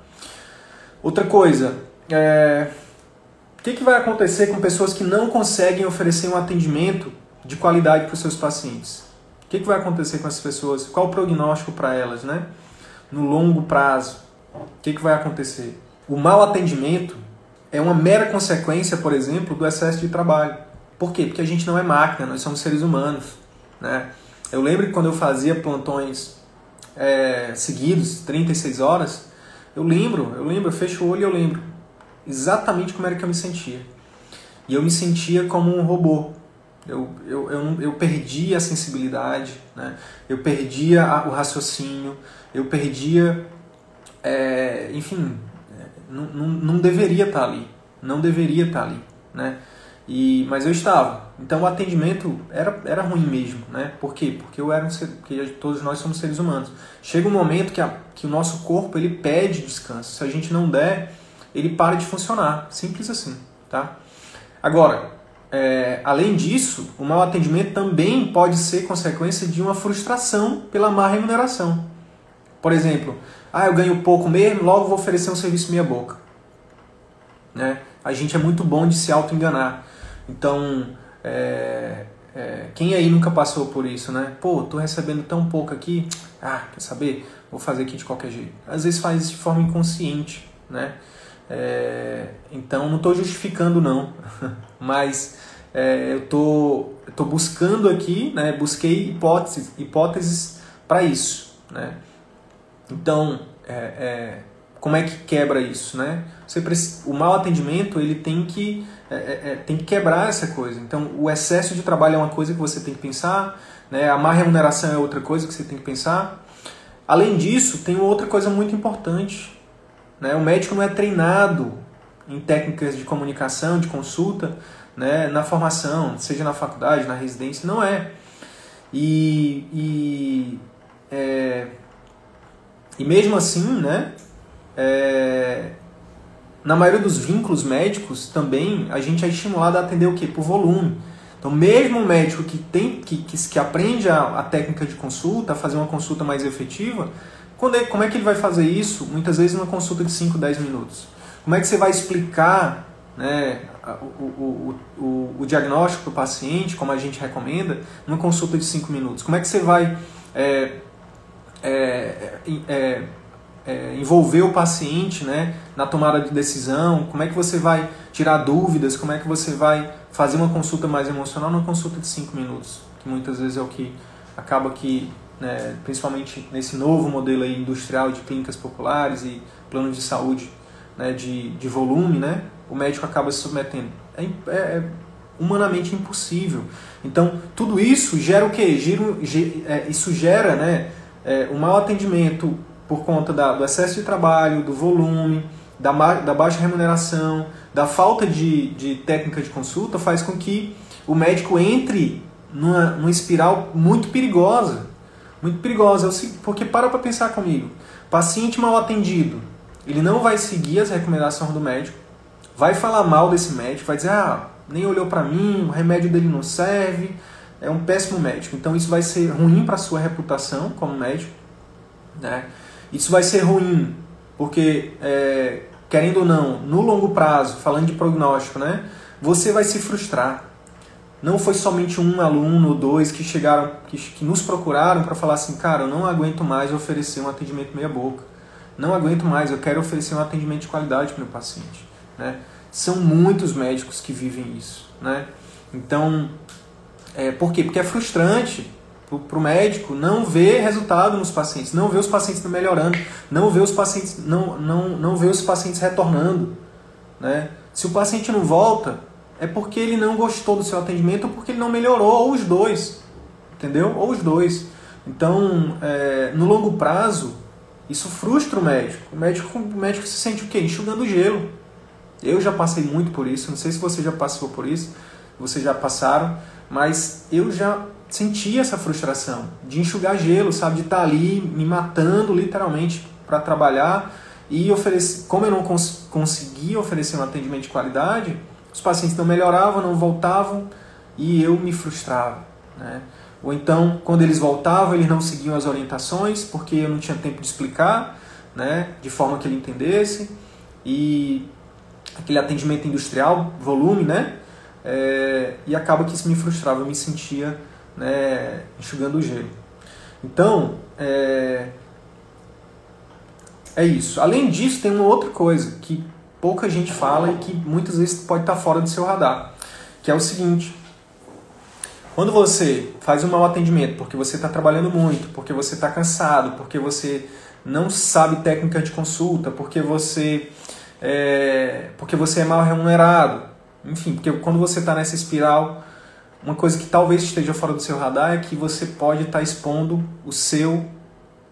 Outra coisa, é... o que, que vai acontecer com pessoas que não conseguem oferecer um atendimento de qualidade para os seus pacientes? O que, que vai acontecer com essas pessoas? Qual o prognóstico para elas, né? No longo prazo, o que, que vai acontecer? O mau atendimento é uma mera consequência, por exemplo, do excesso de trabalho. Por quê? Porque a gente não é máquina, nós somos seres humanos. Né? Eu lembro que quando eu fazia plantões é, seguidos, 36 horas, eu lembro, eu lembro, eu fecho o olho e eu lembro exatamente como era que eu me sentia. E eu me sentia como um robô. Eu, eu, eu, eu perdia a sensibilidade, né? eu perdia o raciocínio, eu perdia, é, enfim, não, não, não deveria estar ali, não deveria estar ali, né? E, mas eu estava. Então o atendimento era, era ruim mesmo, né? Por quê? Porque eu era um ser, porque todos nós somos seres humanos. Chega um momento que, a, que o nosso corpo ele pede descanso. Se a gente não der, ele para de funcionar. Simples assim, tá? Agora, é, além disso, o mau atendimento também pode ser consequência de uma frustração pela má remuneração. Por exemplo, ah, eu ganho pouco mesmo, logo vou oferecer um serviço meia boca. né? A gente é muito bom de se auto-enganar. Então, é, é, quem aí nunca passou por isso, né? Pô, tô recebendo tão pouco aqui, ah, quer saber? Vou fazer aqui de qualquer jeito. Às vezes faz de forma inconsciente, né? É, então, não estou justificando não, [laughs] mas é, eu tô, tô buscando aqui, né? Busquei hipóteses, hipóteses para isso, né? Então, é, é, como é que quebra isso, né? Você, o mau atendimento ele tem que é, é, é, tem que quebrar essa coisa. Então, o excesso de trabalho é uma coisa que você tem que pensar, né? a má remuneração é outra coisa que você tem que pensar. Além disso, tem outra coisa muito importante. Né? O médico não é treinado em técnicas de comunicação, de consulta, né? na formação, seja na faculdade, na residência, não é. E, e, é, e mesmo assim, né? É, na maioria dos vínculos médicos também a gente é estimulado a atender o quê? Por volume. Então, mesmo o médico que, tem, que, que, que aprende a, a, técnica de consulta, a fazer uma consulta mais efetiva, quando é, como é que ele vai fazer isso? Muitas vezes numa consulta de 5, 10 minutos. Como é que você vai explicar né, o, o, o, o diagnóstico para o paciente, como a gente recomenda, numa consulta de 5 minutos? Como é que você vai é, é, é, é, envolver o paciente né, na tomada de decisão, como é que você vai tirar dúvidas, como é que você vai fazer uma consulta mais emocional numa consulta de 5 minutos, que muitas vezes é o que acaba que, né, principalmente nesse novo modelo aí industrial de clínicas populares e plano de saúde né, de, de volume, né, o médico acaba se submetendo. É, é, é humanamente impossível. Então, tudo isso gera o quê? Gera, é, isso gera né, é, um mau atendimento por conta da, do excesso de trabalho, do volume, da, da baixa remuneração, da falta de, de técnica de consulta, faz com que o médico entre numa, numa espiral muito perigosa. Muito perigosa. Porque para para pensar comigo. Paciente mal atendido, ele não vai seguir as recomendações do médico, vai falar mal desse médico, vai dizer, ah, nem olhou para mim, o remédio dele não serve, é um péssimo médico. Então isso vai ser ruim para a sua reputação como médico, né? Isso vai ser ruim, porque, é, querendo ou não, no longo prazo, falando de prognóstico, né, você vai se frustrar. Não foi somente um aluno ou dois que chegaram, que, que nos procuraram para falar assim, cara, eu não aguento mais oferecer um atendimento meia boca. Não aguento mais, eu quero oferecer um atendimento de qualidade para o meu paciente. Né? São muitos médicos que vivem isso. Né? Então, é, por quê? Porque é frustrante para o médico não ver resultado nos pacientes, não ver os pacientes melhorando, não ver os pacientes, não, não, não ver os pacientes retornando. Né? Se o paciente não volta, é porque ele não gostou do seu atendimento ou porque ele não melhorou, ou os dois. Entendeu? Ou os dois. Então, é, no longo prazo, isso frustra o médico. O médico, o médico se sente o quê? Enxugando gelo. Eu já passei muito por isso, não sei se você já passou por isso, vocês já passaram, mas eu já sentia essa frustração de enxugar gelo, sabe, de estar tá ali me matando literalmente para trabalhar e oferecer, como eu não cons conseguia oferecer um atendimento de qualidade, os pacientes não melhoravam, não voltavam e eu me frustrava, né? Ou então, quando eles voltavam, eles não seguiam as orientações porque eu não tinha tempo de explicar, né, de forma que ele entendesse e aquele atendimento industrial, volume, né? É, e acaba que isso me frustrava, eu me sentia né, enxugando o gelo. Então, é, é isso. Além disso, tem uma outra coisa que pouca gente fala e que muitas vezes pode estar fora do seu radar, que é o seguinte. Quando você faz um mau atendimento porque você está trabalhando muito, porque você está cansado, porque você não sabe técnica de consulta, porque você é, porque você é mal remunerado, enfim, porque quando você está nessa espiral uma coisa que talvez esteja fora do seu radar é que você pode estar expondo o seu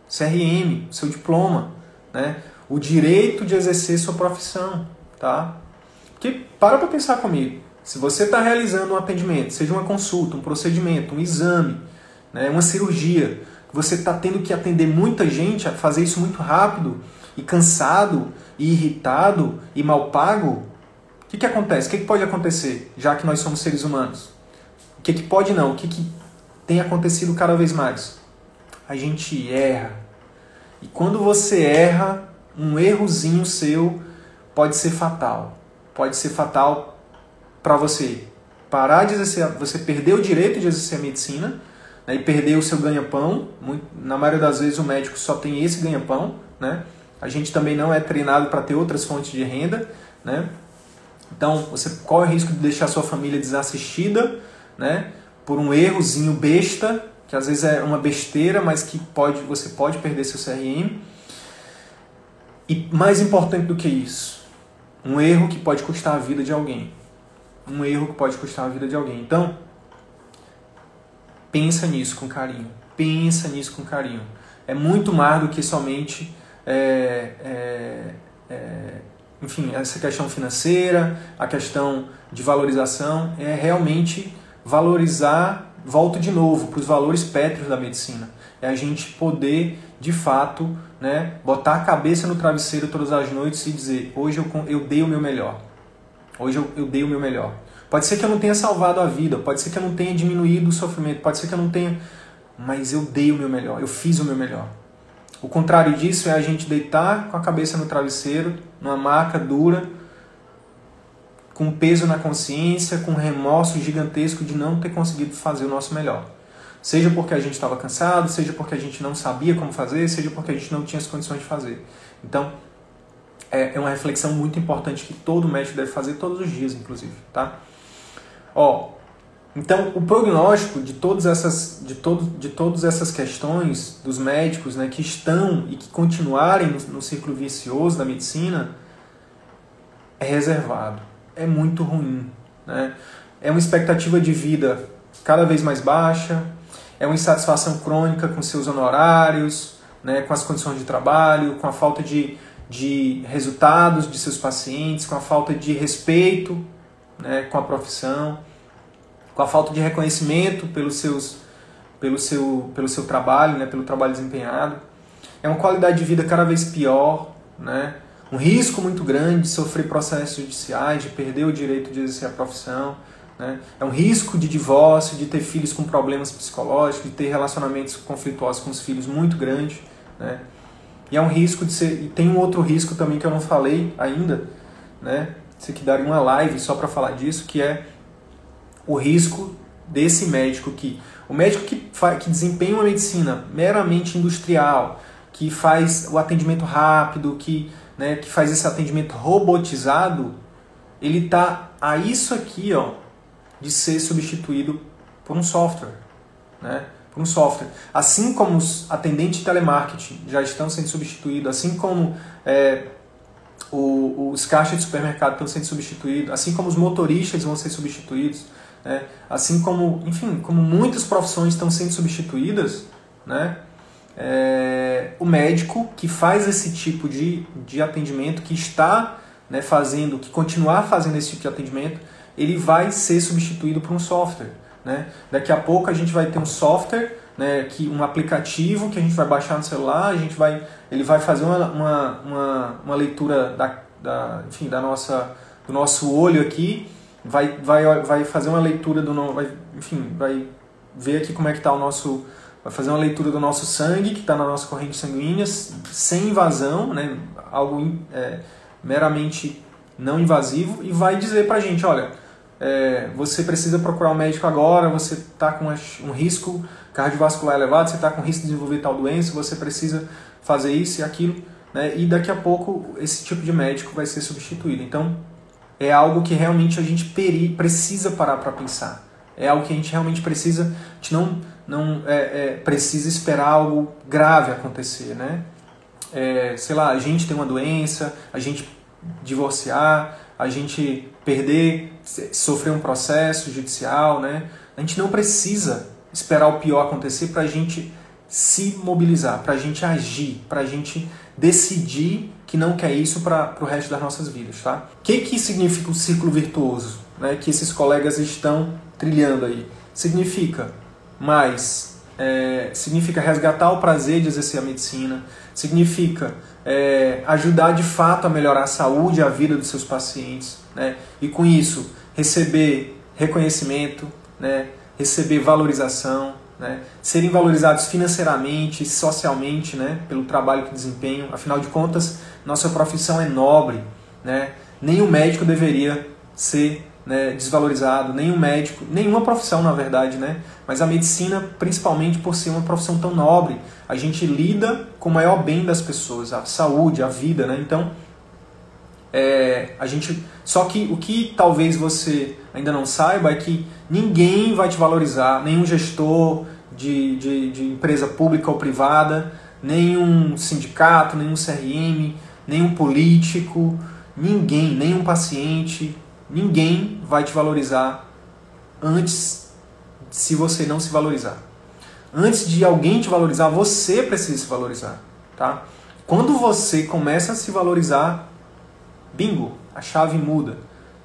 CRM, o seu diploma, né? o direito de exercer sua profissão. Tá? Porque para para pensar comigo. Se você está realizando um atendimento, seja uma consulta, um procedimento, um exame, né, uma cirurgia, você está tendo que atender muita gente, fazer isso muito rápido e cansado e irritado e mal pago, que, que acontece? O que, que pode acontecer, já que nós somos seres humanos? O que, que pode não? O que, que tem acontecido cada vez mais? A gente erra. E quando você erra, um errozinho seu pode ser fatal. pode ser fatal para você parar de exercer, você perder o direito de exercer a medicina né, e perder o seu ganha-pão. Na maioria das vezes o médico só tem esse ganha-pão. Né? A gente também não é treinado para ter outras fontes de renda. Né? Então você corre o risco de deixar sua família desassistida né, por um errozinho besta, que às vezes é uma besteira, mas que pode, você pode perder seu CRM. E mais importante do que isso, um erro que pode custar a vida de alguém. Um erro que pode custar a vida de alguém. Então, pensa nisso com carinho. Pensa nisso com carinho. É muito mais do que somente, é, é, é, enfim, essa questão financeira, a questão de valorização. É realmente valorizar, volto de novo, para os valores pétreos da medicina. É a gente poder, de fato, né, botar a cabeça no travesseiro todas as noites e dizer: hoje eu, eu dei o meu melhor. Hoje eu, eu dei o meu melhor. Pode ser que eu não tenha salvado a vida, pode ser que eu não tenha diminuído o sofrimento, pode ser que eu não tenha. Mas eu dei o meu melhor, eu fiz o meu melhor. O contrário disso é a gente deitar com a cabeça no travesseiro, numa maca dura, com peso na consciência, com remorso gigantesco de não ter conseguido fazer o nosso melhor. Seja porque a gente estava cansado, seja porque a gente não sabia como fazer, seja porque a gente não tinha as condições de fazer. Então, é, é uma reflexão muito importante que todo médico deve fazer todos os dias, inclusive, tá? Ó, então o prognóstico de todas essas, de todo, de todas essas questões dos médicos, né, que estão e que continuarem no, no círculo vicioso da medicina, é reservado, é muito ruim, né? É uma expectativa de vida cada vez mais baixa, é uma insatisfação crônica com seus honorários, né, com as condições de trabalho, com a falta de, de resultados de seus pacientes, com a falta de respeito né, com a profissão, com a falta de reconhecimento pelos seus, pelo, seu, pelo seu trabalho, né, pelo trabalho desempenhado. É uma qualidade de vida cada vez pior, né, um risco muito grande de sofrer processos judiciais, de perder o direito de exercer a profissão. Né? É um risco de divórcio, de ter filhos com problemas psicológicos, de ter relacionamentos conflituosos com os filhos muito grande. Né? E é um risco de ser. E tem um outro risco também que eu não falei ainda, né? Isso aqui daria uma live só para falar disso, que é o risco desse médico que. O médico que, que desempenha uma medicina meramente industrial, que faz o atendimento rápido, que, né, que faz esse atendimento robotizado, ele está a isso aqui, ó, de ser substituído por um software, né? Por um software. Assim como os atendentes de telemarketing já estão sendo substituídos, assim como é, o, os caixas de supermercado estão sendo substituídos, assim como os motoristas vão ser substituídos, né? assim como, enfim, como muitas profissões estão sendo substituídas, né? É, o médico que faz esse tipo de, de atendimento, que está né, fazendo, que continuar fazendo esse tipo de atendimento, ele vai ser substituído por um software. Né? Daqui a pouco a gente vai ter um software, né, que, um aplicativo que a gente vai baixar no celular, a gente vai, ele vai fazer uma, uma, uma, uma leitura da, da, enfim, da nossa, do nosso olho aqui, vai, vai, vai fazer uma leitura do vai, enfim, vai ver aqui como é que está o nosso, vai fazer uma leitura do nosso sangue que está na nossa corrente sanguínea, sem invasão, né, algo é, meramente não invasivo, e vai dizer para a gente, olha, é, você precisa procurar um médico agora, você está com um risco cardiovascular elevado, você está com risco de desenvolver tal doença, você precisa fazer isso e aquilo, né? e daqui a pouco esse tipo de médico vai ser substituído. Então, é algo que realmente a gente peri, precisa parar para pensar. É algo que a gente realmente precisa, a gente não, não é, é, precisa esperar algo grave acontecer, né? É, sei lá, a gente tem uma doença, a gente divorciar, a gente perder, sofrer um processo judicial, né? A gente não precisa esperar o pior acontecer para a gente se mobilizar, para a gente agir, para a gente decidir que não quer isso para o resto das nossas vidas, tá? O que, que significa o ciclo virtuoso né, que esses colegas estão trilhando aí? Significa mais, é, significa resgatar o prazer de exercer a medicina, significa é, ajudar de fato a melhorar a saúde e a vida dos seus pacientes, né? e com isso receber reconhecimento, né? receber valorização, né? serem valorizados financeiramente, socialmente, né? pelo trabalho que desempenham. Afinal de contas, nossa profissão é nobre, né? nenhum médico deveria ser né, desvalorizado, nenhum médico, nenhuma profissão na verdade, né? Mas a medicina, principalmente por ser uma profissão tão nobre, a gente lida com o maior bem das pessoas, a saúde, a vida, né? Então, é, a gente, só que o que talvez você ainda não saiba é que ninguém vai te valorizar, nenhum gestor de, de, de empresa pública ou privada, nenhum sindicato, nenhum CRM, nenhum político, ninguém, nenhum paciente, ninguém vai te valorizar antes se você não se valorizar. Antes de alguém te valorizar, você precisa se valorizar, tá? Quando você começa a se valorizar, bingo, a chave muda.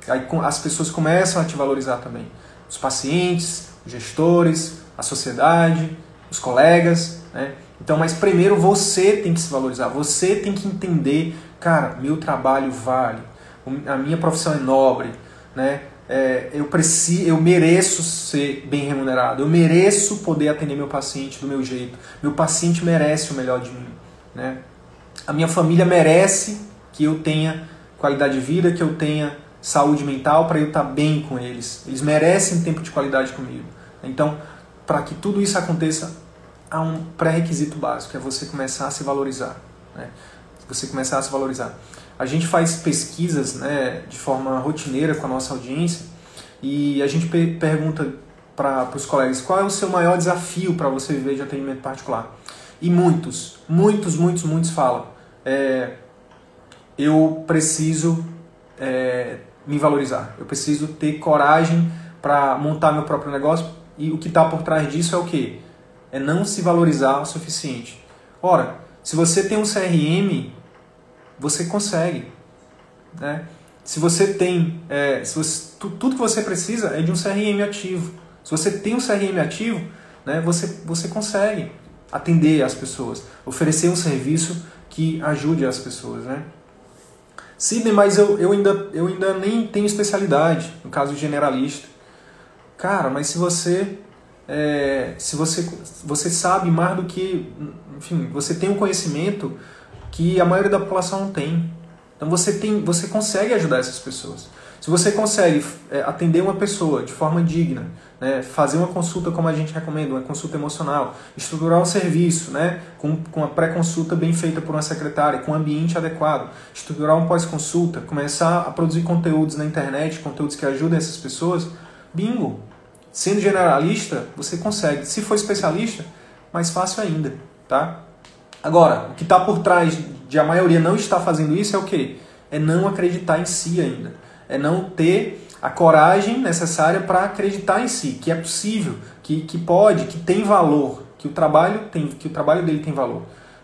Aí as pessoas começam a te valorizar também. Os pacientes, os gestores, a sociedade, os colegas, né? Então, mas primeiro você tem que se valorizar, você tem que entender, cara, meu trabalho vale, a minha profissão é nobre, né? É, eu preciso, eu mereço ser bem remunerado, eu mereço poder atender meu paciente do meu jeito, meu paciente merece o melhor de mim, né? A minha família merece que eu tenha qualidade de vida, que eu tenha saúde mental para eu estar bem com eles. Eles merecem tempo de qualidade comigo. Então, para que tudo isso aconteça, há um pré-requisito básico, é você começar a se valorizar. Né? Você começar a se valorizar. A gente faz pesquisas né, de forma rotineira com a nossa audiência e a gente pergunta para os colegas qual é o seu maior desafio para você viver de atendimento particular. E muitos, muitos, muitos, muitos falam: é, eu preciso é, me valorizar, eu preciso ter coragem para montar meu próprio negócio. E o que está por trás disso é o que? É não se valorizar o suficiente. Ora, se você tem um CRM você consegue. Né? Se você tem, é, se você, tu, tudo que você precisa é de um CRM ativo. Se você tem um CRM ativo, né, você, você consegue atender as pessoas, oferecer um serviço que ajude as pessoas. Né? Sidney, mas eu, eu, ainda, eu ainda nem tenho especialidade, no caso generalista. Cara, mas se você é, se você, você sabe mais do que, enfim, você tem um conhecimento que a maioria da população não tem. Então você tem, você consegue ajudar essas pessoas. Se você consegue é, atender uma pessoa de forma digna, né, fazer uma consulta como a gente recomenda, uma consulta emocional, estruturar um serviço né, com, com a pré-consulta bem feita por uma secretária, com um ambiente adequado, estruturar um pós-consulta, começar a produzir conteúdos na internet, conteúdos que ajudem essas pessoas, bingo! Sendo generalista, você consegue. Se for especialista, mais fácil ainda, tá? Agora, o que está por trás de a maioria não estar fazendo isso é o quê? É não acreditar em si ainda. É não ter a coragem necessária para acreditar em si, que é possível, que, que pode, que tem valor, que o trabalho tem, que o trabalho dele tem valor.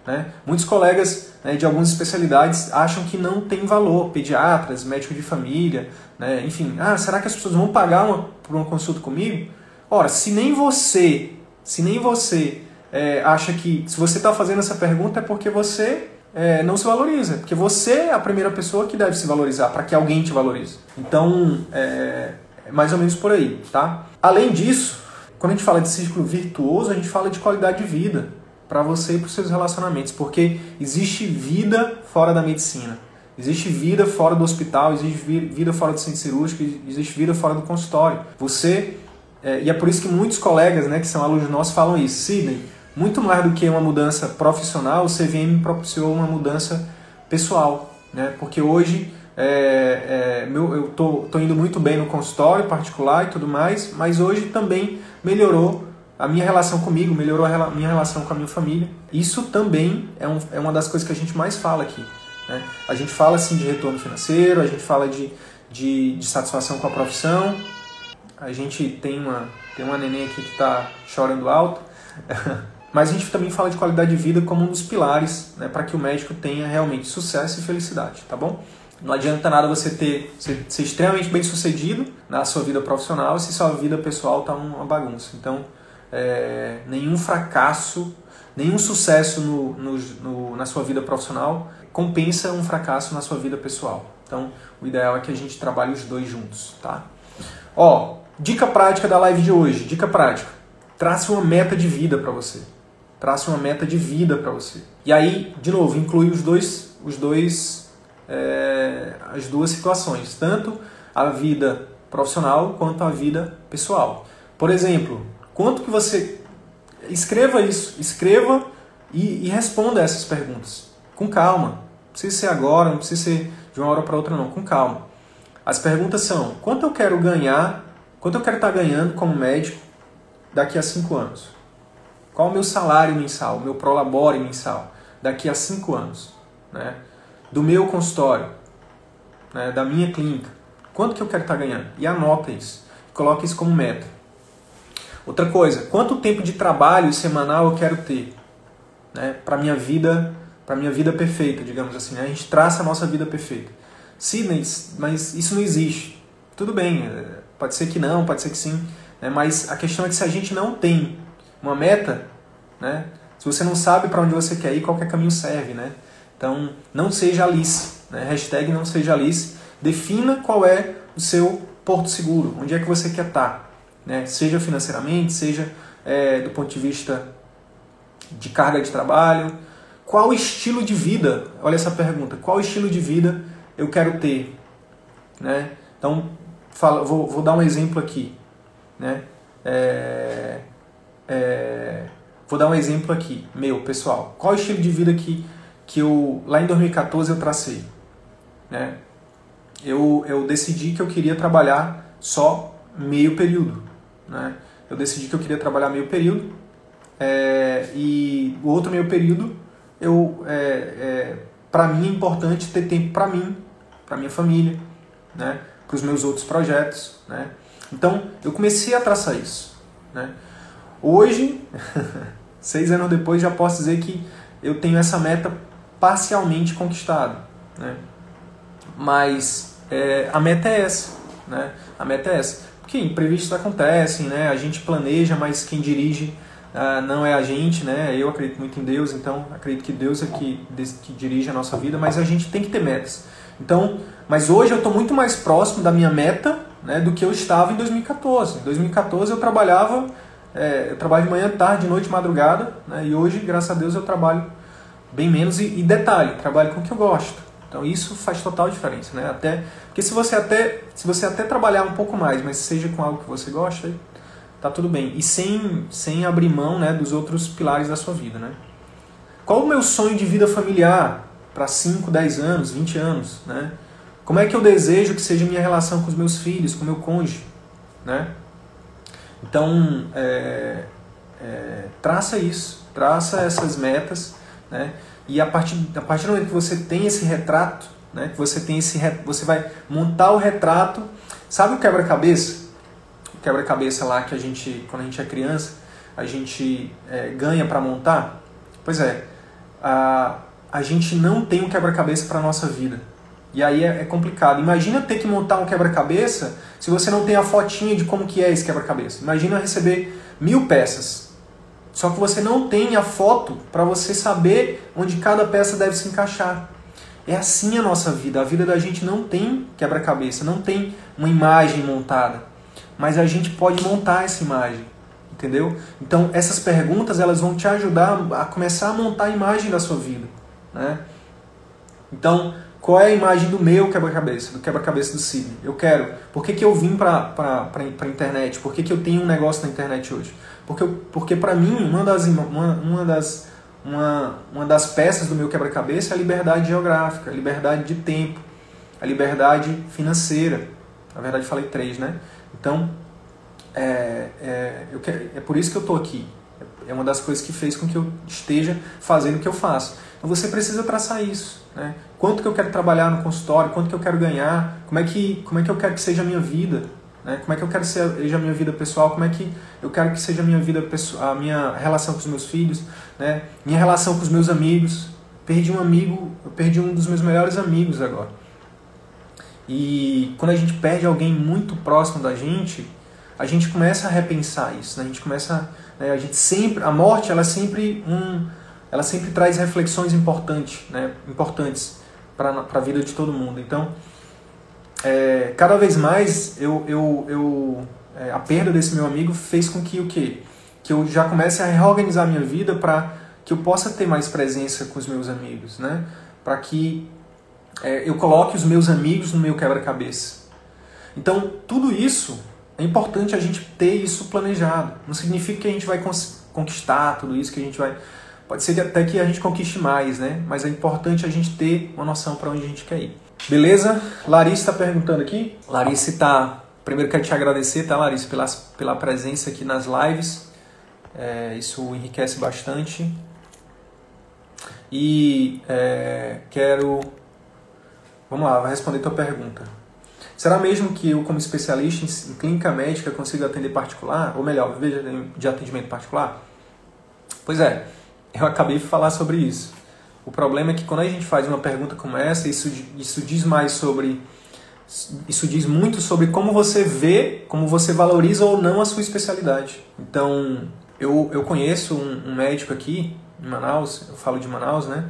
Né? Muitos colegas né, de algumas especialidades acham que não tem valor, pediatras, médico de família, né? enfim, ah, será que as pessoas vão pagar uma, por uma consulta comigo? Ora, se nem você, se nem você é, acha que se você está fazendo essa pergunta é porque você é, não se valoriza, porque você é a primeira pessoa que deve se valorizar para que alguém te valorize. Então, é, é mais ou menos por aí, tá? Além disso, quando a gente fala de círculo virtuoso, a gente fala de qualidade de vida para você e para os seus relacionamentos, porque existe vida fora da medicina. Existe vida fora do hospital, existe vida fora do centro cirúrgico, existe vida fora do consultório. Você, é, e é por isso que muitos colegas né, que são alunos nossos falam isso. Sidney, muito mais do que uma mudança profissional, o CVM propiciou uma mudança pessoal, né? Porque hoje é, é, meu, eu tô, tô indo muito bem no consultório particular e tudo mais, mas hoje também melhorou a minha relação comigo, melhorou a minha relação com a minha família. Isso também é, um, é uma das coisas que a gente mais fala aqui. Né? A gente fala assim de retorno financeiro, a gente fala de, de, de satisfação com a profissão. A gente tem uma, tem uma neném aqui que está chorando alto. [laughs] Mas a gente também fala de qualidade de vida como um dos pilares né, para que o médico tenha realmente sucesso e felicidade, tá bom? Não adianta nada você ter ser, ser extremamente bem sucedido na sua vida profissional se sua vida pessoal está uma bagunça. Então, é, nenhum fracasso, nenhum sucesso no, no, no, na sua vida profissional compensa um fracasso na sua vida pessoal. Então, o ideal é que a gente trabalhe os dois juntos, tá? Ó, dica prática da live de hoje. Dica prática. Trace uma meta de vida para você trace uma meta de vida para você. E aí, de novo, inclui os dois, os dois é, as duas situações, tanto a vida profissional quanto a vida pessoal. Por exemplo, quanto que você escreva isso, escreva e, e responda essas perguntas com calma. Não precisa ser agora, não precisa ser de uma hora para outra não, com calma. As perguntas são: quanto eu quero ganhar, quanto eu quero estar ganhando como médico daqui a cinco anos? Qual o meu salário mensal, o meu prolabore mensal daqui a cinco anos? Né? Do meu consultório, né? da minha clínica. Quanto que eu quero estar ganhando? E anota isso. Coloque isso como meta. Outra coisa, quanto tempo de trabalho semanal eu quero ter né, para minha vida, para minha vida perfeita, digamos assim. Né? A gente traça a nossa vida perfeita. Sidney, mas isso não existe. Tudo bem, é, pode ser que não, pode ser que sim, né? mas a questão é que se a gente não tem uma meta, né? se você não sabe para onde você quer ir, qualquer caminho serve. Né? Então, não seja Alice. Né? Hashtag não seja Alice. Defina qual é o seu porto seguro, onde é que você quer estar né? seja financeiramente, seja é, do ponto de vista de carga de trabalho. Qual estilo de vida? Olha essa pergunta. Qual estilo de vida eu quero ter? Né? Então, fala, vou, vou dar um exemplo aqui. Né? É, é, vou dar um exemplo aqui, meu, pessoal. Qual estilo de vida que, que eu, lá em 2014, eu tracei? Né? Eu, eu decidi que eu queria trabalhar só meio período. Né? Eu decidi que eu queria trabalhar meio período é, e o outro meio período, eu, é, é para mim é importante ter tempo para mim, para minha família, né? para os meus outros projetos. Né? Então eu comecei a traçar isso. Né? Hoje, [laughs] seis anos depois, já posso dizer que eu tenho essa meta parcialmente conquistada. Né? Mas é, a meta é essa. Né? A meta é essa que imprevistos acontecem, né? A gente planeja, mas quem dirige uh, não é a gente, né? Eu acredito muito em Deus, então acredito que Deus é que, que dirige a nossa vida, mas a gente tem que ter metas. Então, mas hoje eu estou muito mais próximo da minha meta né, do que eu estava em 2014. Em 2014 eu trabalhava, é, eu trabalho de manhã, tarde, noite, madrugada, né, e hoje, graças a Deus, eu trabalho bem menos e, e detalhe, trabalho com o que eu gosto. Então isso faz total diferença, né? Até porque se você até se você até trabalhar um pouco mais, mas seja com algo que você gosta, tá tudo bem. E sem sem abrir mão, né, dos outros pilares da sua vida, né? Qual o meu sonho de vida familiar para 5, 10 anos, 20 anos, né? Como é que eu desejo que seja minha relação com os meus filhos, com o meu cônjuge, né? Então, é, é, traça isso, traça essas metas, né? E a partir, a partir do momento que você tem esse retrato, né, que você tem esse você vai montar o retrato, sabe o quebra-cabeça? O quebra-cabeça lá que a gente, quando a gente é criança, a gente é, ganha para montar? Pois é, a, a gente não tem um quebra-cabeça para nossa vida. E aí é, é, complicado. Imagina ter que montar um quebra-cabeça se você não tem a fotinha de como que é esse quebra-cabeça. Imagina receber mil peças. Só que você não tem a foto para você saber onde cada peça deve se encaixar. É assim a nossa vida. A vida da gente não tem quebra-cabeça, não tem uma imagem montada. Mas a gente pode montar essa imagem, entendeu? Então essas perguntas elas vão te ajudar a começar a montar a imagem da sua vida, né? Então qual é a imagem do meu quebra-cabeça, do quebra-cabeça do Sidney? Eu quero. Por que, que eu vim para a internet? Por que, que eu tenho um negócio na internet hoje? Porque, porque para mim, uma das, uma, uma, das, uma, uma das peças do meu quebra-cabeça é a liberdade geográfica, a liberdade de tempo, a liberdade financeira. Na verdade, falei três, né? Então, é, é, eu é por isso que eu estou aqui. É uma das coisas que fez com que eu esteja fazendo o que eu faço. Então você precisa traçar isso. Né? Quanto que eu quero trabalhar no consultório, quanto que eu quero ganhar, como é que, como é que eu quero que seja a minha vida, né? como é que eu quero que seja a minha vida pessoal, como é que eu quero que seja a minha vida a minha relação com os meus filhos, né? minha relação com os meus amigos. Perdi um amigo, eu perdi um dos meus melhores amigos agora. E quando a gente perde alguém muito próximo da gente, a gente começa a repensar isso, né? a gente começa, né? a gente sempre, a morte ela é sempre um ela sempre traz reflexões importantes, né, importantes para a vida de todo mundo. Então, é, cada vez mais eu, eu, eu é, a perda desse meu amigo fez com que o quê? Que eu já comece a reorganizar minha vida para que eu possa ter mais presença com os meus amigos, né? Para que é, eu coloque os meus amigos no meu quebra-cabeça. Então, tudo isso é importante a gente ter isso planejado. Não significa que a gente vai conquistar tudo isso, que a gente vai. Pode ser até que a gente conquiste mais, né? Mas é importante a gente ter uma noção para onde a gente quer ir. Beleza? Larissa está perguntando aqui. Larissa está. Primeiro quero te agradecer, tá, Larissa, pela, pela presença aqui nas lives. É, isso enriquece bastante. E é, quero. Vamos lá, vou responder tua pergunta. Será mesmo que eu, como especialista em clínica médica, consigo atender particular? Ou melhor, veja de atendimento particular? Pois é, eu acabei de falar sobre isso. O problema é que quando a gente faz uma pergunta como essa, isso, isso diz mais sobre. Isso diz muito sobre como você vê, como você valoriza ou não a sua especialidade. Então, eu, eu conheço um, um médico aqui em Manaus, eu falo de Manaus, né?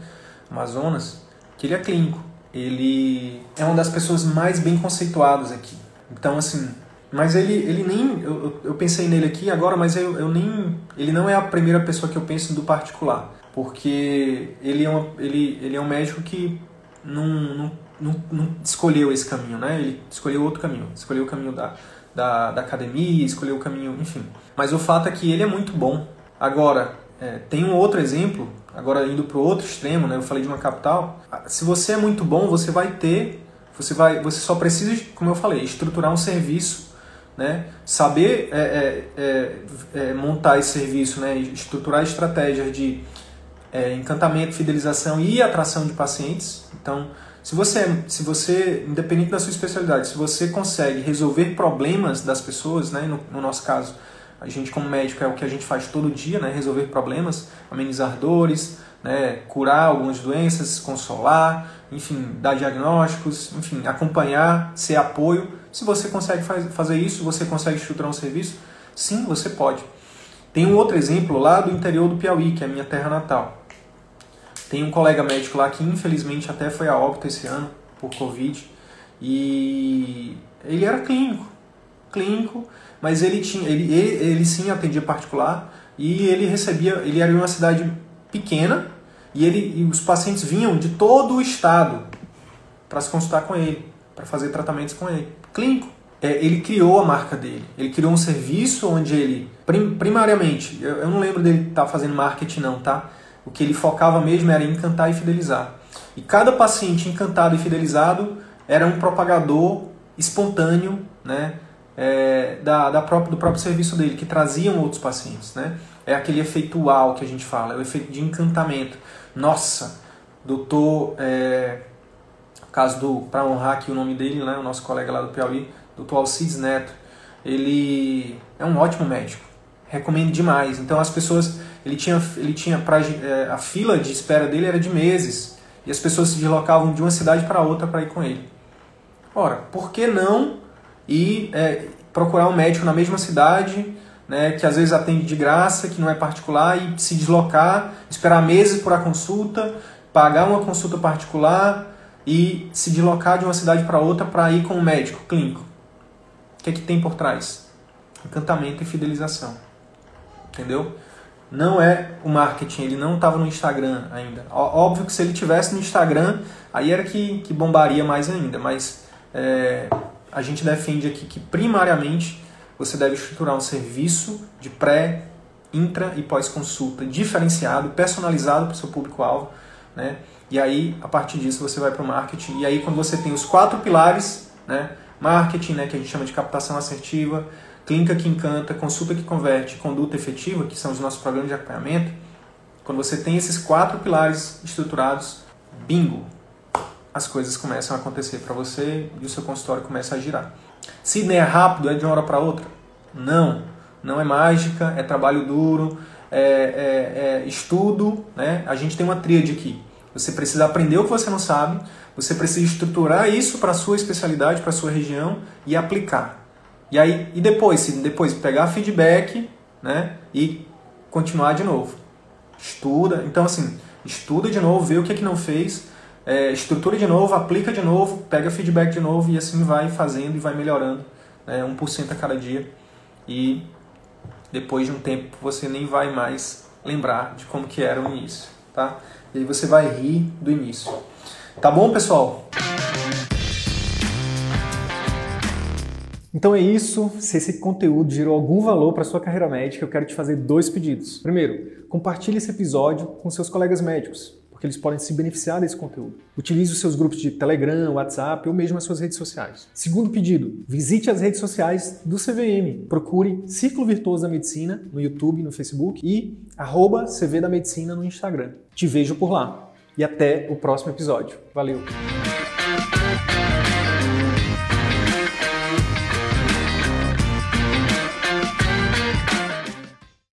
Amazonas, que ele é clínico ele é uma das pessoas mais bem conceituadas aqui. Então, assim, mas ele, ele nem. Eu, eu pensei nele aqui agora, mas eu, eu nem. Ele não é a primeira pessoa que eu penso do particular. Porque ele é, uma, ele, ele é um médico que não, não, não, não escolheu esse caminho, né? Ele escolheu outro caminho. Escolheu o caminho da, da, da academia, escolheu o caminho, enfim. Mas o fato é que ele é muito bom. Agora, é, tem um outro exemplo Agora indo para o outro extremo, né? Eu falei de uma capital. Se você é muito bom, você vai ter, você vai, você só precisa, como eu falei, estruturar um serviço, né? Saber é, é, é, é montar esse serviço, né? Estruturar estratégias de é, encantamento, fidelização e atração de pacientes. Então, se você, se você, independente da sua especialidade, se você consegue resolver problemas das pessoas, né? no, no nosso caso a gente, como médico, é o que a gente faz todo dia, né? resolver problemas, amenizar dores, né? curar algumas doenças, consolar, enfim, dar diagnósticos, enfim, acompanhar, ser apoio. Se você consegue fazer isso, você consegue estruturar um serviço, sim, você pode. Tem um outro exemplo lá do interior do Piauí, que é a minha terra natal. Tem um colega médico lá que infelizmente até foi a óbito esse ano por Covid e ele era clínico, clínico, mas ele tinha, ele, ele, ele sim atendia particular e ele recebia, ele era em uma cidade pequena e ele e os pacientes vinham de todo o estado para se consultar com ele, para fazer tratamentos com ele, clínico. É, ele criou a marca dele, ele criou um serviço onde ele, prim, primariamente, eu, eu, não lembro dele estar tá fazendo marketing não, tá? O que ele focava mesmo era encantar e fidelizar. E cada paciente encantado e fidelizado era um propagador espontâneo, né? é, da, da própria, do próprio serviço dele, que traziam outros pacientes. Né? É aquele efeito uau que a gente fala, é o efeito de encantamento. Nossa, doutor, é, caso do, para honrar aqui o nome dele, né, o nosso colega lá do Piauí, doutor Alcides Neto, ele é um ótimo médico, recomendo demais. Então as pessoas, ele tinha, ele tinha pra, é, a fila de espera dele era de meses, e as pessoas se deslocavam de uma cidade para outra para ir com ele. Ora, por que não e é, procurar um médico na mesma cidade, né, que às vezes atende de graça, que não é particular, e se deslocar, esperar meses por a consulta, pagar uma consulta particular e se deslocar de uma cidade para outra para ir com um médico clínico. O que é que tem por trás? Encantamento e fidelização. Entendeu? Não é o marketing, ele não estava no Instagram ainda. Óbvio que se ele tivesse no Instagram, aí era que, que bombaria mais ainda, mas é, a gente defende aqui que primariamente você deve estruturar um serviço de pré, intra e pós-consulta diferenciado, personalizado para o seu público-alvo, né? E aí, a partir disso, você vai para o marketing. E aí, quando você tem os quatro pilares, né? Marketing, né, que a gente chama de captação assertiva, clínica que encanta, consulta que converte, conduta efetiva, que são os nossos programas de acompanhamento. Quando você tem esses quatro pilares estruturados, bingo, as coisas começam a acontecer para você e o seu consultório começa a girar. Se é rápido, é de uma hora para outra? Não, não é mágica, é trabalho duro, é, é, é estudo. Né? A gente tem uma tríade aqui. Você precisa aprender o que você não sabe, você precisa estruturar isso para a sua especialidade, para a sua região e aplicar. E aí e depois, se depois pegar feedback, né, e continuar de novo. Estuda, então assim, estuda de novo, vê o que é que não fez, é, estrutura de novo, aplica de novo, pega feedback de novo e assim vai fazendo e vai melhorando né, 1% a cada dia. E depois de um tempo você nem vai mais lembrar de como que era o início, tá? E aí você vai rir do início. Tá bom, pessoal? Então é isso. Se esse conteúdo gerou algum valor para sua carreira médica, eu quero te fazer dois pedidos. Primeiro, compartilhe esse episódio com seus colegas médicos, porque eles podem se beneficiar desse conteúdo. Utilize os seus grupos de Telegram, WhatsApp ou mesmo as suas redes sociais. Segundo pedido, visite as redes sociais do CVM. Procure Círculo Virtuoso da Medicina no YouTube, no Facebook e arroba CV da Medicina no Instagram. Te vejo por lá. E até o próximo episódio. Valeu!